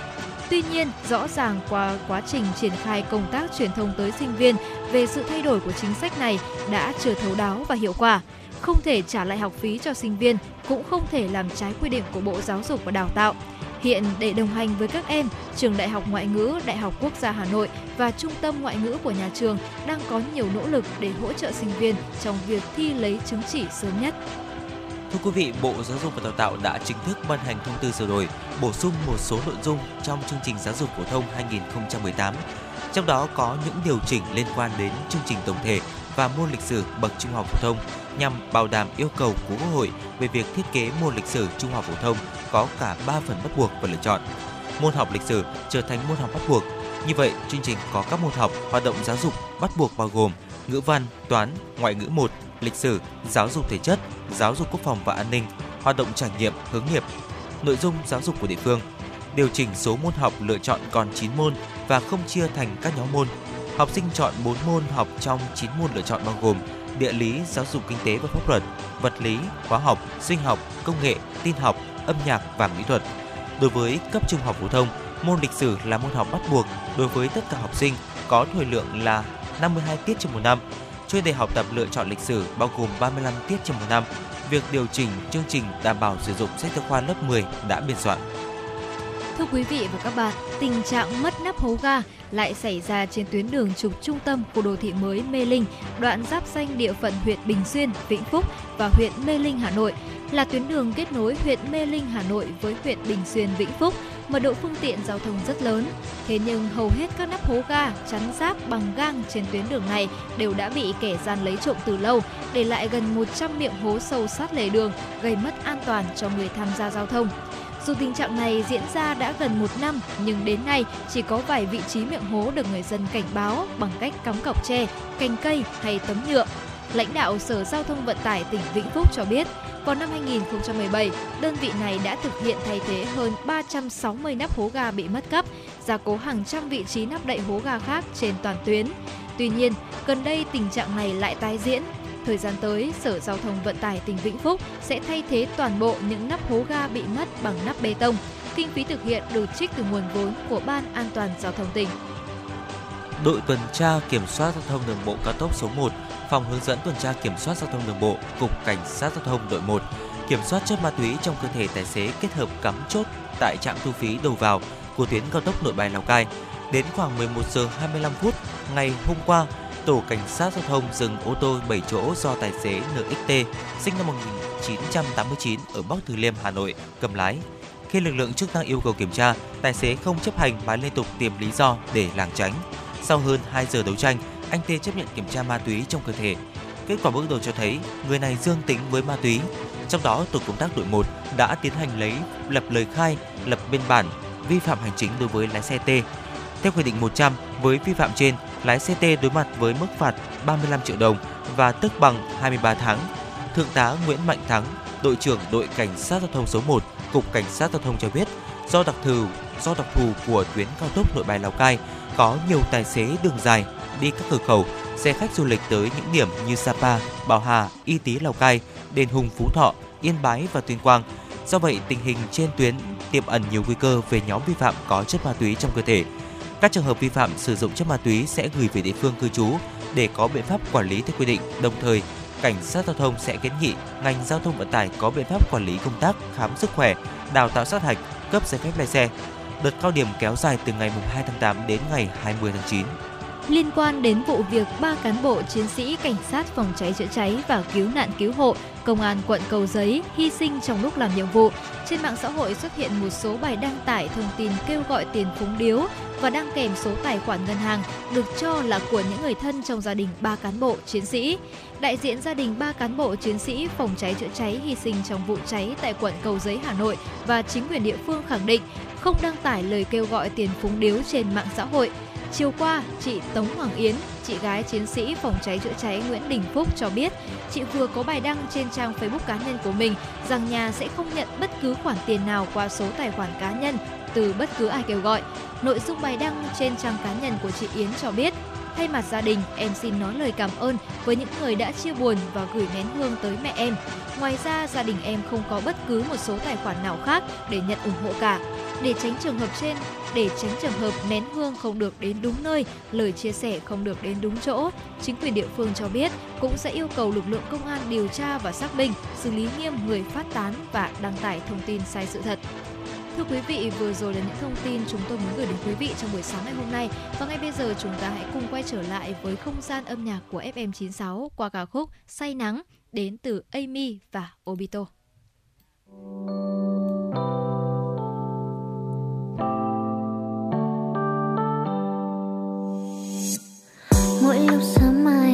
Tuy nhiên, rõ ràng qua quá trình triển khai công tác truyền thông tới sinh viên về sự thay đổi của chính sách này đã chưa thấu đáo và hiệu quả. Không thể trả lại học phí cho sinh viên, cũng không thể làm trái quy định của Bộ Giáo dục và Đào tạo. Hiện để đồng hành với các em, Trường Đại học Ngoại ngữ Đại học Quốc gia Hà Nội và Trung tâm Ngoại ngữ của nhà trường đang có nhiều nỗ lực để hỗ trợ sinh viên trong việc thi lấy chứng chỉ sớm nhất. Thưa quý vị, Bộ Giáo dục và Đào tạo đã chính thức ban hành thông tư sửa đổi, bổ sung một số nội dung trong chương trình giáo dục phổ thông 2018. Trong đó có những điều chỉnh liên quan đến chương trình tổng thể và môn lịch sử bậc trung học phổ thông nhằm bảo đảm yêu cầu của Quốc hội về việc thiết kế môn lịch sử trung học phổ thông có cả 3 phần bắt buộc và lựa chọn. Môn học lịch sử trở thành môn học bắt buộc. Như vậy, chương trình có các môn học hoạt động giáo dục bắt buộc bao gồm ngữ văn, toán, ngoại ngữ 1, lịch sử, giáo dục thể chất, giáo dục quốc phòng và an ninh, hoạt động trải nghiệm, hướng nghiệp, nội dung giáo dục của địa phương. Điều chỉnh số môn học lựa chọn còn 9 môn và không chia thành các nhóm môn. Học sinh chọn 4 môn học trong 9 môn lựa chọn bao gồm địa lý, giáo dục kinh tế và pháp luật, vật lý, hóa học, sinh học, công nghệ, tin học, âm nhạc và mỹ thuật. Đối với cấp trung học phổ thông, môn lịch sử là môn học bắt buộc đối với tất cả học sinh có thời lượng là 52 tiết trên một năm. Chuyên đề học tập lựa chọn lịch sử bao gồm 35 tiết trên một năm. Việc điều chỉnh chương trình đảm bảo sử dụng sách giáo khoa lớp 10 đã biên soạn. Thưa quý vị và các bạn, tình trạng mất nắp hố ga lại xảy ra trên tuyến đường trục trung tâm của đô thị mới Mê Linh, đoạn giáp danh địa phận huyện Bình Xuyên, Vĩnh Phúc và huyện Mê Linh, Hà Nội, là tuyến đường kết nối huyện Mê Linh, Hà Nội với huyện Bình Xuyên, Vĩnh Phúc, mật độ phương tiện giao thông rất lớn. Thế nhưng hầu hết các nắp hố ga chắn giáp bằng gang trên tuyến đường này đều đã bị kẻ gian lấy trộm từ lâu, để lại gần 100 miệng hố sâu sát lề đường, gây mất an toàn cho người tham gia giao thông. Dù tình trạng này diễn ra đã gần một năm, nhưng đến nay chỉ có vài vị trí miệng hố được người dân cảnh báo bằng cách cắm cọc tre, cành cây hay tấm nhựa. Lãnh đạo Sở Giao thông Vận tải tỉnh Vĩnh Phúc cho biết, vào năm 2017, đơn vị này đã thực hiện thay thế hơn 360 nắp hố ga bị mất cắp, gia cố hàng trăm vị trí nắp đậy hố ga khác trên toàn tuyến. Tuy nhiên, gần đây tình trạng này lại tái diễn Thời gian tới, Sở Giao thông Vận tải tỉnh Vĩnh Phúc sẽ thay thế toàn bộ những nắp hố ga bị mất bằng nắp bê tông. Kinh phí thực hiện được trích từ nguồn vốn của Ban An toàn Giao thông tỉnh. Đội tuần tra kiểm soát giao thông đường bộ cao tốc số 1, phòng hướng dẫn tuần tra kiểm soát giao thông đường bộ, cục cảnh sát giao thông đội 1 kiểm soát chất ma túy trong cơ thể tài xế kết hợp cắm chốt tại trạm thu phí đầu vào của tuyến cao tốc Nội Bài Lào Cai. Đến khoảng 11 giờ 25 phút ngày hôm qua, tổ cảnh sát giao thông dừng ô tô 7 chỗ do tài xế NXT sinh năm 1989 ở Bắc Từ Liêm, Hà Nội cầm lái. Khi lực lượng chức năng yêu cầu kiểm tra, tài xế không chấp hành mà liên tục tìm lý do để lảng tránh. Sau hơn 2 giờ đấu tranh, anh T chấp nhận kiểm tra ma túy trong cơ thể. Kết quả bước đầu cho thấy người này dương tính với ma túy. Trong đó, tổ công tác đội 1 đã tiến hành lấy lập lời khai, lập biên bản vi phạm hành chính đối với lái xe T. Theo quy định 100, với vi phạm trên, lái xe T đối mặt với mức phạt 35 triệu đồng và tức bằng 23 tháng. Thượng tá Nguyễn Mạnh Thắng, đội trưởng đội cảnh sát giao thông số 1, cục cảnh sát giao thông cho biết, do đặc thù do đặc thù của tuyến cao tốc Nội Bài Lào Cai có nhiều tài xế đường dài đi các cửa khẩu, xe khách du lịch tới những điểm như Sapa, Bảo Hà, Y Tý Lào Cai, Đền Hùng Phú Thọ, Yên Bái và Tuyên Quang. Do vậy, tình hình trên tuyến tiềm ẩn nhiều nguy cơ về nhóm vi phạm có chất ma túy trong cơ thể. Các trường hợp vi phạm sử dụng chất ma túy sẽ gửi về địa phương cư trú để có biện pháp quản lý theo quy định. Đồng thời, cảnh sát giao thông sẽ kiến nghị ngành giao thông vận tải có biện pháp quản lý công tác khám sức khỏe, đào tạo sát hạch, cấp giấy phép lái xe. Đợt cao điểm kéo dài từ ngày 2 tháng 8 đến ngày 20 tháng 9 liên quan đến vụ việc ba cán bộ chiến sĩ cảnh sát phòng cháy chữa cháy và cứu nạn cứu hộ công an quận Cầu Giấy hy sinh trong lúc làm nhiệm vụ. Trên mạng xã hội xuất hiện một số bài đăng tải thông tin kêu gọi tiền phúng điếu và đăng kèm số tài khoản ngân hàng được cho là của những người thân trong gia đình ba cán bộ chiến sĩ. Đại diện gia đình ba cán bộ chiến sĩ phòng cháy chữa cháy hy sinh trong vụ cháy tại quận Cầu Giấy, Hà Nội và chính quyền địa phương khẳng định không đăng tải lời kêu gọi tiền phúng điếu trên mạng xã hội. Chiều qua, chị Tống Hoàng Yến, chị gái chiến sĩ phòng cháy chữa cháy Nguyễn Đình Phúc cho biết, chị vừa có bài đăng trên trang Facebook cá nhân của mình rằng nhà sẽ không nhận bất cứ khoản tiền nào qua số tài khoản cá nhân từ bất cứ ai kêu gọi. Nội dung bài đăng trên trang cá nhân của chị Yến cho biết, thay mặt gia đình, em xin nói lời cảm ơn với những người đã chia buồn và gửi nén hương tới mẹ em. Ngoài ra, gia đình em không có bất cứ một số tài khoản nào khác để nhận ủng hộ cả để tránh trường hợp trên, để tránh trường hợp nén hương không được đến đúng nơi, lời chia sẻ không được đến đúng chỗ, chính quyền địa phương cho biết cũng sẽ yêu cầu lực lượng công an điều tra và xác minh, xử lý nghiêm người phát tán và đăng tải thông tin sai sự thật. Thưa quý vị, vừa rồi là những thông tin chúng tôi muốn gửi đến quý vị trong buổi sáng ngày hôm nay. Và ngay bây giờ chúng ta hãy cùng quay trở lại với không gian âm nhạc của FM96 qua ca khúc Say Nắng đến từ Amy và Obito. Thank you mỗi lúc sớm mai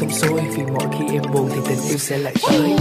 xong xuôi vì mỗi khi em buồn thì tình yêu sẽ lại tới.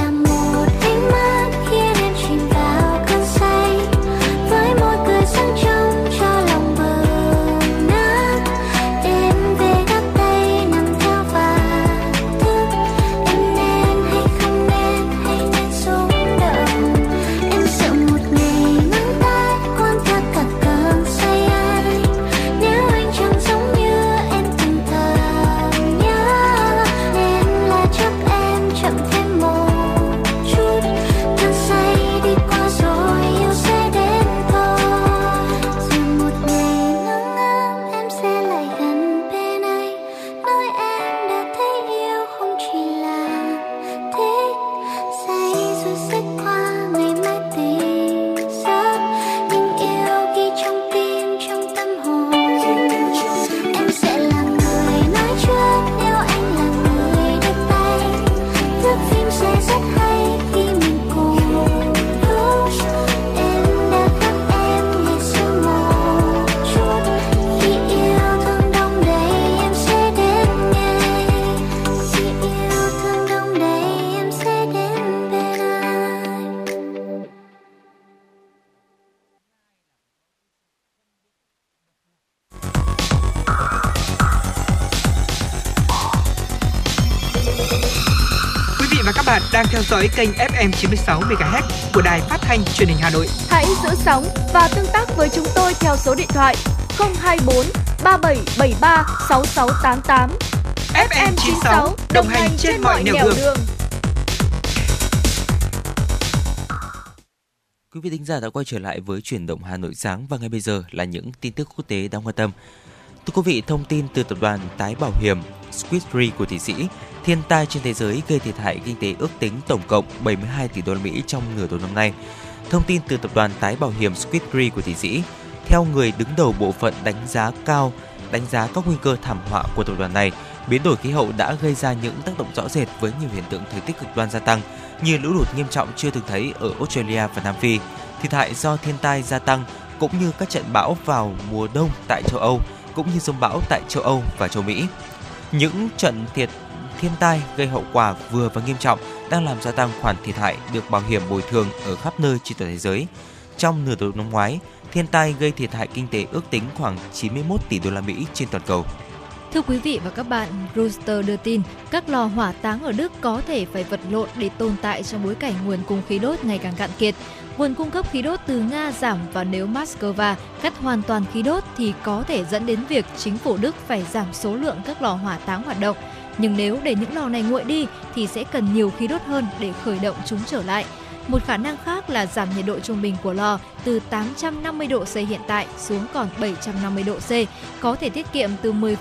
dõi kênh FM 96 MHz của đài phát thanh truyền hình Hà Nội. Hãy giữ sóng và tương tác với chúng tôi theo số điện thoại 024 3773 6688. FM 96 đồng hành trên mọi nẻo đường. đường. Quý vị thính giả đã quay trở lại với chuyển động Hà Nội sáng và ngay bây giờ là những tin tức quốc tế đáng quan tâm. Thưa quý vị, thông tin từ tập đoàn Tái Bảo Hiểm Squid Squidry của Thụy Sĩ, thiên tai trên thế giới gây thiệt hại kinh tế ước tính tổng cộng 72 tỷ đô la Mỹ trong nửa đầu năm nay. Thông tin từ tập đoàn tái bảo hiểm Squid Squidry của Thụy Sĩ, theo người đứng đầu bộ phận đánh giá cao đánh giá các nguy cơ thảm họa của tập đoàn này, biến đổi khí hậu đã gây ra những tác động rõ rệt với nhiều hiện tượng thời tiết cực đoan gia tăng như lũ lụt nghiêm trọng chưa từng thấy ở Australia và Nam Phi, thiệt hại do thiên tai gia tăng cũng như các trận bão vào mùa đông tại châu Âu cũng như dông bão tại châu Âu và châu Mỹ. Những trận thiệt thiên tai gây hậu quả vừa và nghiêm trọng đang làm gia tăng khoản thiệt hại được bảo hiểm bồi thường ở khắp nơi trên toàn thế giới. Trong nửa đầu năm ngoái, thiên tai gây thiệt hại kinh tế ước tính khoảng 91 tỷ đô la Mỹ trên toàn cầu. Thưa quý vị và các bạn, Reuters đưa tin các lò hỏa táng ở Đức có thể phải vật lộn để tồn tại trong bối cảnh nguồn cung khí đốt ngày càng cạn kiệt. Nguồn cung cấp khí đốt từ Nga giảm và nếu Moscow cắt hoàn toàn khí đốt thì có thể dẫn đến việc chính phủ Đức phải giảm số lượng các lò hỏa táng hoạt động. Nhưng nếu để những lò này nguội đi thì sẽ cần nhiều khí đốt hơn để khởi động chúng trở lại. Một khả năng khác là giảm nhiệt độ trung bình của lò từ 850 độ C hiện tại xuống còn 750 độ C, có thể tiết kiệm từ 10%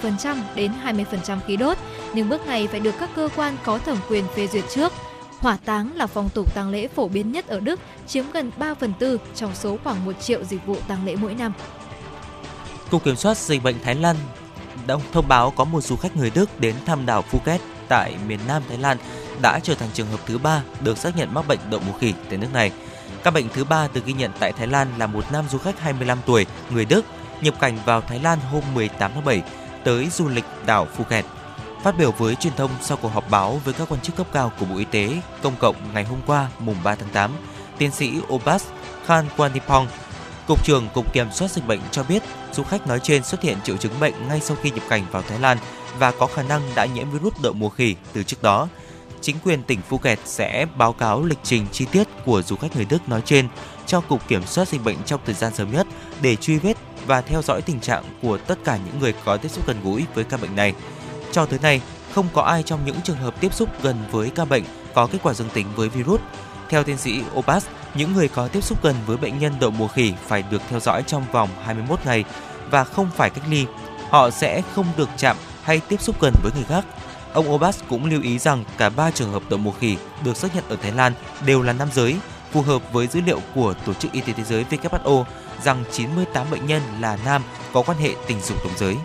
đến 20% khí đốt, nhưng bước này phải được các cơ quan có thẩm quyền phê duyệt trước. Hỏa táng là phong tục tang lễ phổ biến nhất ở Đức, chiếm gần 3 phần tư trong số khoảng 1 triệu dịch vụ tang lễ mỗi năm. Cục Kiểm soát Dịch bệnh Thái Lan đã thông báo có một du khách người Đức đến thăm đảo Phuket tại miền Nam Thái Lan đã trở thành trường hợp thứ ba được xác nhận mắc bệnh đậu mùa khỉ tại nước này. Các bệnh thứ ba được ghi nhận tại Thái Lan là một nam du khách 25 tuổi, người Đức, nhập cảnh vào Thái Lan hôm 18 tháng 7 tới du lịch đảo Phuket. Phát biểu với truyền thông sau cuộc họp báo với các quan chức cấp cao của Bộ Y tế Công cộng ngày hôm qua, mùng 3 tháng 8, tiến sĩ Obas Khan Kwanipong, Cục trưởng Cục Kiểm soát Dịch bệnh cho biết du khách nói trên xuất hiện triệu chứng bệnh ngay sau khi nhập cảnh vào Thái Lan và có khả năng đã nhiễm virus đậu mùa khỉ từ trước đó. Chính quyền tỉnh Phuket sẽ báo cáo lịch trình chi tiết của du khách người Đức nói trên cho Cục Kiểm soát Dịch bệnh trong thời gian sớm nhất để truy vết và theo dõi tình trạng của tất cả những người có tiếp xúc gần gũi với ca bệnh này. Cho tới nay, không có ai trong những trường hợp tiếp xúc gần với ca bệnh có kết quả dương tính với virus. Theo tiến sĩ Opas, những người có tiếp xúc gần với bệnh nhân đậu mùa khỉ phải được theo dõi trong vòng 21 ngày và không phải cách ly. Họ sẽ không được chạm hay tiếp xúc gần với người khác. Ông Obas cũng lưu ý rằng cả ba trường hợp đậu mùa khỉ được xác nhận ở Thái Lan đều là nam giới, phù hợp với dữ liệu của Tổ chức Y tế Thế giới WHO rằng 98 bệnh nhân là nam có quan hệ tình dục đồng giới.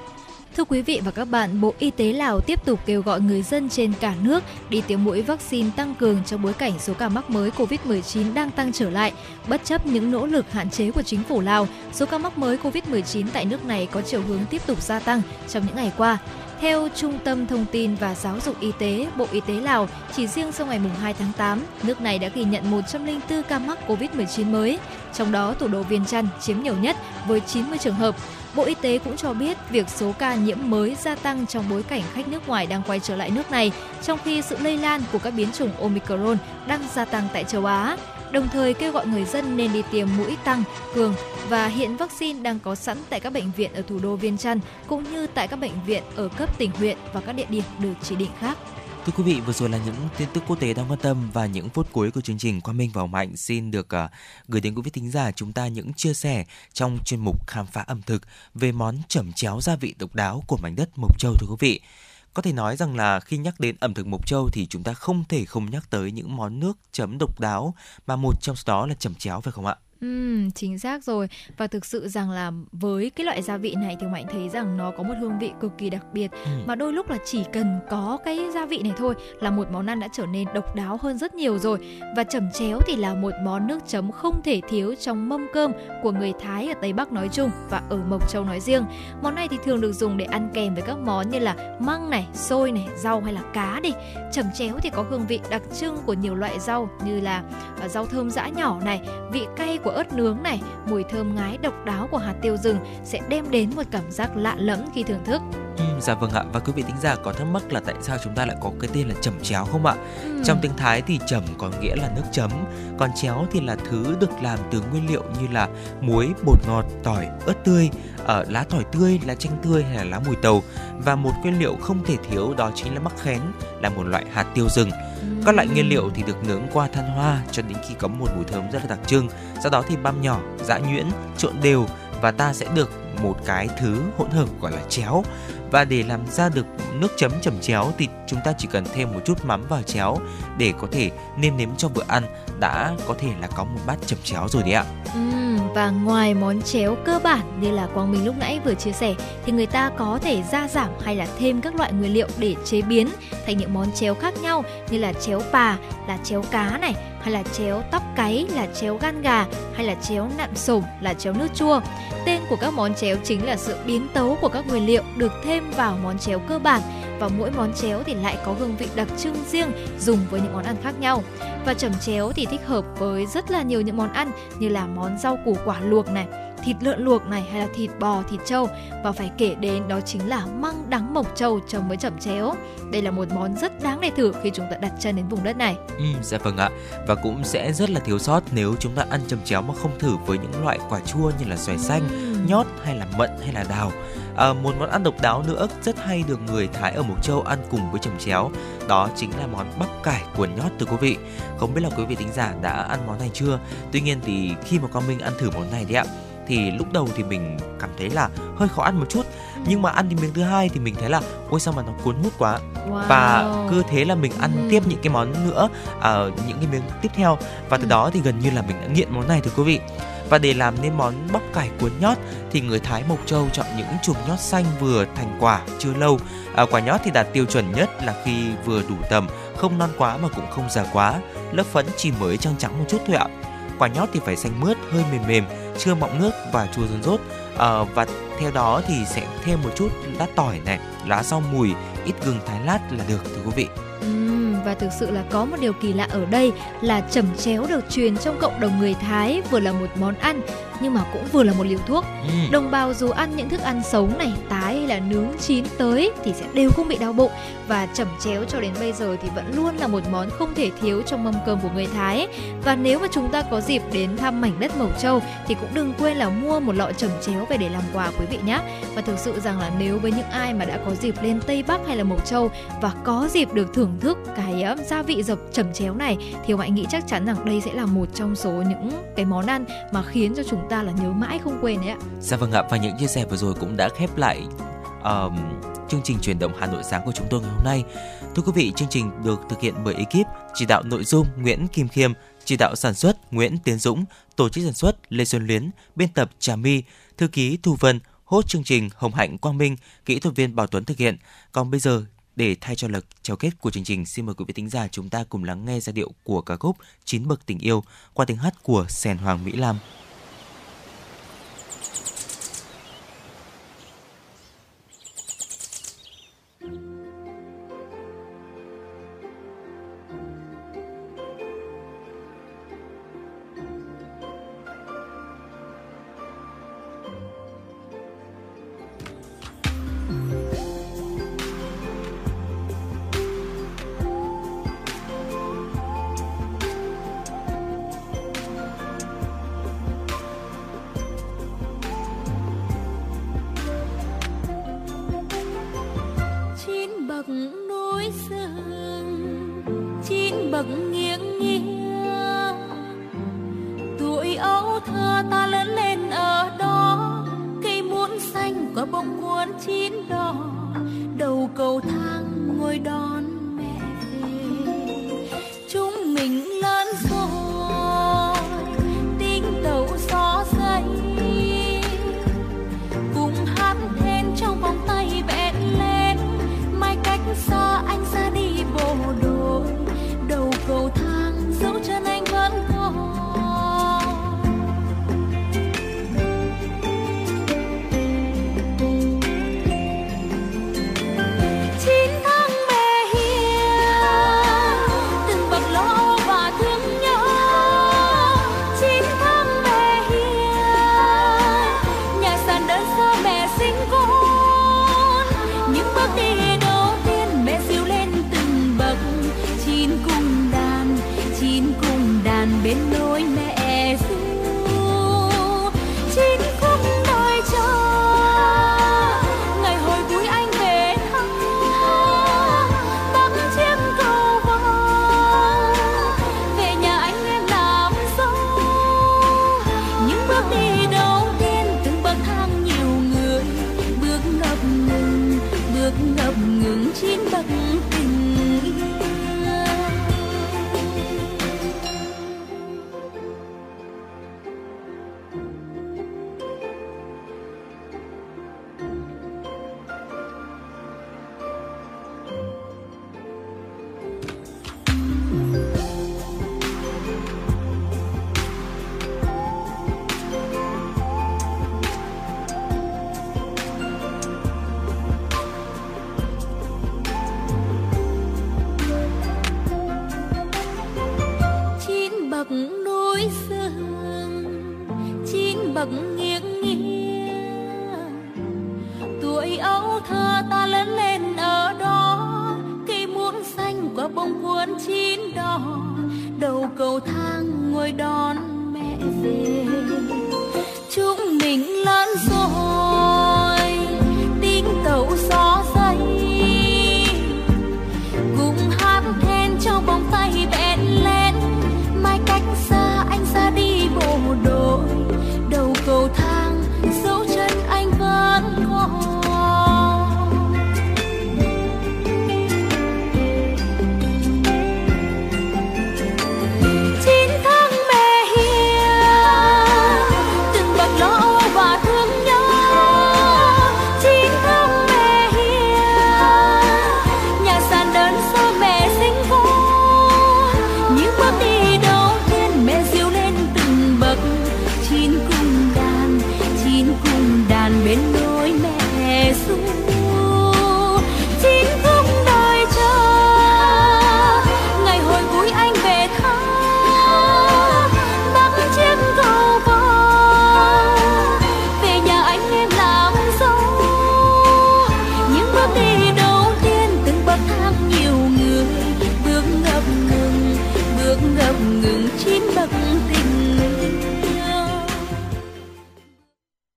Thưa quý vị và các bạn, Bộ Y tế Lào tiếp tục kêu gọi người dân trên cả nước đi tiêm mũi vaccine tăng cường trong bối cảnh số ca mắc mới COVID-19 đang tăng trở lại. Bất chấp những nỗ lực hạn chế của chính phủ Lào, số ca mắc mới COVID-19 tại nước này có chiều hướng tiếp tục gia tăng trong những ngày qua. Theo Trung tâm Thông tin và Giáo dục Y tế, Bộ Y tế Lào, chỉ riêng sau ngày 2 tháng 8, nước này đã ghi nhận 104 ca mắc COVID-19 mới, trong đó thủ đô Viên Chăn chiếm nhiều nhất với 90 trường hợp. Bộ Y tế cũng cho biết việc số ca nhiễm mới gia tăng trong bối cảnh khách nước ngoài đang quay trở lại nước này, trong khi sự lây lan của các biến chủng Omicron đang gia tăng tại châu Á. Đồng thời kêu gọi người dân nên đi tiêm mũi tăng, cường và hiện vaccine đang có sẵn tại các bệnh viện ở thủ đô Viên Chăn cũng như tại các bệnh viện ở cấp tỉnh huyện và các địa điểm được chỉ định khác. Thưa quý vị, vừa rồi là những tin tức quốc tế đang quan tâm và những phút cuối của chương trình Quang Minh và Hồng Hạnh xin được uh, gửi đến quý vị thính giả chúng ta những chia sẻ trong chuyên mục khám phá ẩm thực về món chẩm chéo gia vị độc đáo của mảnh đất Mộc Châu thưa quý vị. Có thể nói rằng là khi nhắc đến ẩm thực Mộc Châu thì chúng ta không thể không nhắc tới những món nước chấm độc đáo mà một trong số đó là chẩm chéo, phải không ạ? Ừm, chính xác rồi. Và thực sự rằng là với cái loại gia vị này thì mạnh thấy rằng nó có một hương vị cực kỳ đặc biệt. Ừ. mà đôi lúc là chỉ cần có cái gia vị này thôi là một món ăn đã trở nên độc đáo hơn rất nhiều rồi. Và chẩm chéo thì là một món nước chấm không thể thiếu trong mâm cơm của người Thái ở Tây Bắc nói chung và ở Mộc Châu nói riêng. Món này thì thường được dùng để ăn kèm với các món như là măng này xôi này rau hay là cá đi. Chẩm chéo thì có hương vị đặc trưng của nhiều loại rau như là à, rau thơm giã nhỏ này vị cay của ớt nướng này, mùi thơm ngái độc đáo của hạt tiêu rừng sẽ đem đến một cảm giác lạ lẫm khi thưởng thức. Ừ, dạ vâng ạ và quý vị thính giả có thắc mắc là tại sao chúng ta lại có cái tên là chẩm chéo không ạ? Ừm. Trong tiếng Thái thì chẩm có nghĩa là nước chấm, còn chéo thì là thứ được làm từ nguyên liệu như là muối, bột ngọt, tỏi, ớt tươi, ở lá tỏi tươi, lá chanh tươi hay là lá mùi tàu và một nguyên liệu không thể thiếu đó chính là mắc khén là một loại hạt tiêu rừng. Các loại nguyên liệu thì được nướng qua than hoa cho đến khi có một mùi thơm rất là đặc trưng. Sau đó thì băm nhỏ, giã nhuyễn, trộn đều và ta sẽ được một cái thứ hỗn hợp gọi là chéo. Và để làm ra được nước chấm chẩm chéo thì chúng ta chỉ cần thêm một chút mắm vào chéo để có thể nêm nếm cho bữa ăn đã có thể là có một bát chẩm chéo rồi đấy ạ. Ừ, Và ngoài món chéo cơ bản như là Quang Minh lúc nãy vừa chia sẻ thì người ta có thể gia giảm hay là thêm các loại nguyên liệu để chế biến thành những món chéo khác nhau như là chéo bà, là chéo cá này hay là chéo tóc cáy là chéo gan gà hay là chéo nạm sổm là chéo nước chua. Tên của các món chéo chính là sự biến tấu của các nguyên liệu được thêm vào món chéo cơ bản và mỗi món chéo thì lại có hương vị đặc trưng riêng dùng với những món ăn khác nhau. Và chẩm chéo thì thích hợp với rất là nhiều những món ăn như là món rau củ quả luộc này, thịt lợn luộc này hay là thịt bò, thịt trâu và phải kể đến đó chính là măng đắng mộc trâu chấm với chẩm chéo. Đây là một món rất đáng để thử khi chúng ta đặt chân đến vùng đất này. Ừ, dạ vâng ạ. Và cũng sẽ rất là thiếu sót nếu chúng ta ăn chấm chéo mà không thử với những loại quả chua như là xoài xanh, nhót hay là mận hay là đào. À, một món ăn độc đáo nữa rất hay được người Thái ở Mộc Châu ăn cùng với chấm chéo. Đó chính là món bắp cải cuốn nhót thưa quý vị. Không biết là quý vị thính giả đã ăn món này chưa? Tuy nhiên thì khi mà con minh ăn thử món này đấy ạ thì lúc đầu thì mình cảm thấy là hơi khó ăn một chút. Nhưng mà ăn thì miếng thứ hai thì mình thấy là ôi sao mà nó cuốn hút quá. Wow. và cứ thế là mình ăn Ừ. tiếp những cái món nữa à, những cái miếng tiếp theo. Và từ Ừ. đó thì gần như là mình đã nghiện món này thưa quý vị và để làm nên món bắp cải cuốn nhót thì người Thái Mộc Châu chọn những chùm nhót xanh vừa thành quả chưa lâu. À, quả nhót thì đạt tiêu chuẩn nhất là khi vừa đủ tầm không non quá mà cũng không già quá. Lớp phấn chỉ mới trắng trắng một chút thôi ạ. Quả nhót thì phải xanh mướt hơi mềm mềm chưa mọng nước và chua rơn rốt. À, và theo đó thì sẽ thêm một chút lá tỏi này lá rau mùi ít gừng thái lát là được thưa quý vị và thực sự là có một điều kỳ lạ ở đây là chẩm chéo được truyền trong cộng đồng người Thái vừa là một món ăn nhưng mà cũng vừa là một liều thuốc. Ừm. Đồng bào dù ăn những thức ăn sống này, tái hay là nướng chín tới thì sẽ đều không bị đau bụng và chẩm chéo cho đến bây giờ thì vẫn luôn là một món không thể thiếu trong mâm cơm của người Thái. Và nếu mà chúng ta có dịp đến thăm mảnh đất Mộc Châu thì cũng đừng quên là mua một lọ chẩm chéo về để làm quà quý vị nhé. Và thực sự rằng là nếu với những ai mà đã có dịp lên Tây Bắc hay là Mộc Châu và có dịp được thưởng thức cái gia vị dập chẩm chéo này thì Hạnh nghĩ chắc chắn rằng đây sẽ là một trong số những cái món ăn mà khiến cho chúng ta là nhớ mãi không quên đấy ạ. Dạ vâng ạ và những chia sẻ vừa rồi cũng đã khép lại um, chương trình truyền động Hà Nội sáng của chúng tôi ngày hôm nay. Thưa quý vị, chương trình được thực hiện bởi ekip chỉ đạo nội dung Nguyễn Kim Khiêm, chỉ đạo sản xuất Nguyễn Tiến Dũng, tổ chức sản xuất Lê Xuân Luyến, biên tập Trà My, thư ký Thu Vân, hốt chương trình Hồng Hạnh Quang Minh, kỹ thuật viên Bảo Tuấn thực hiện. Còn bây giờ để thay cho lực chào kết của chương trình, xin mời quý vị thính giả chúng ta cùng lắng nghe giai điệu của ca khúc Chín bậc tình yêu qua tiếng hát của Sèn Hoàng Mỹ Lam. Chín bậc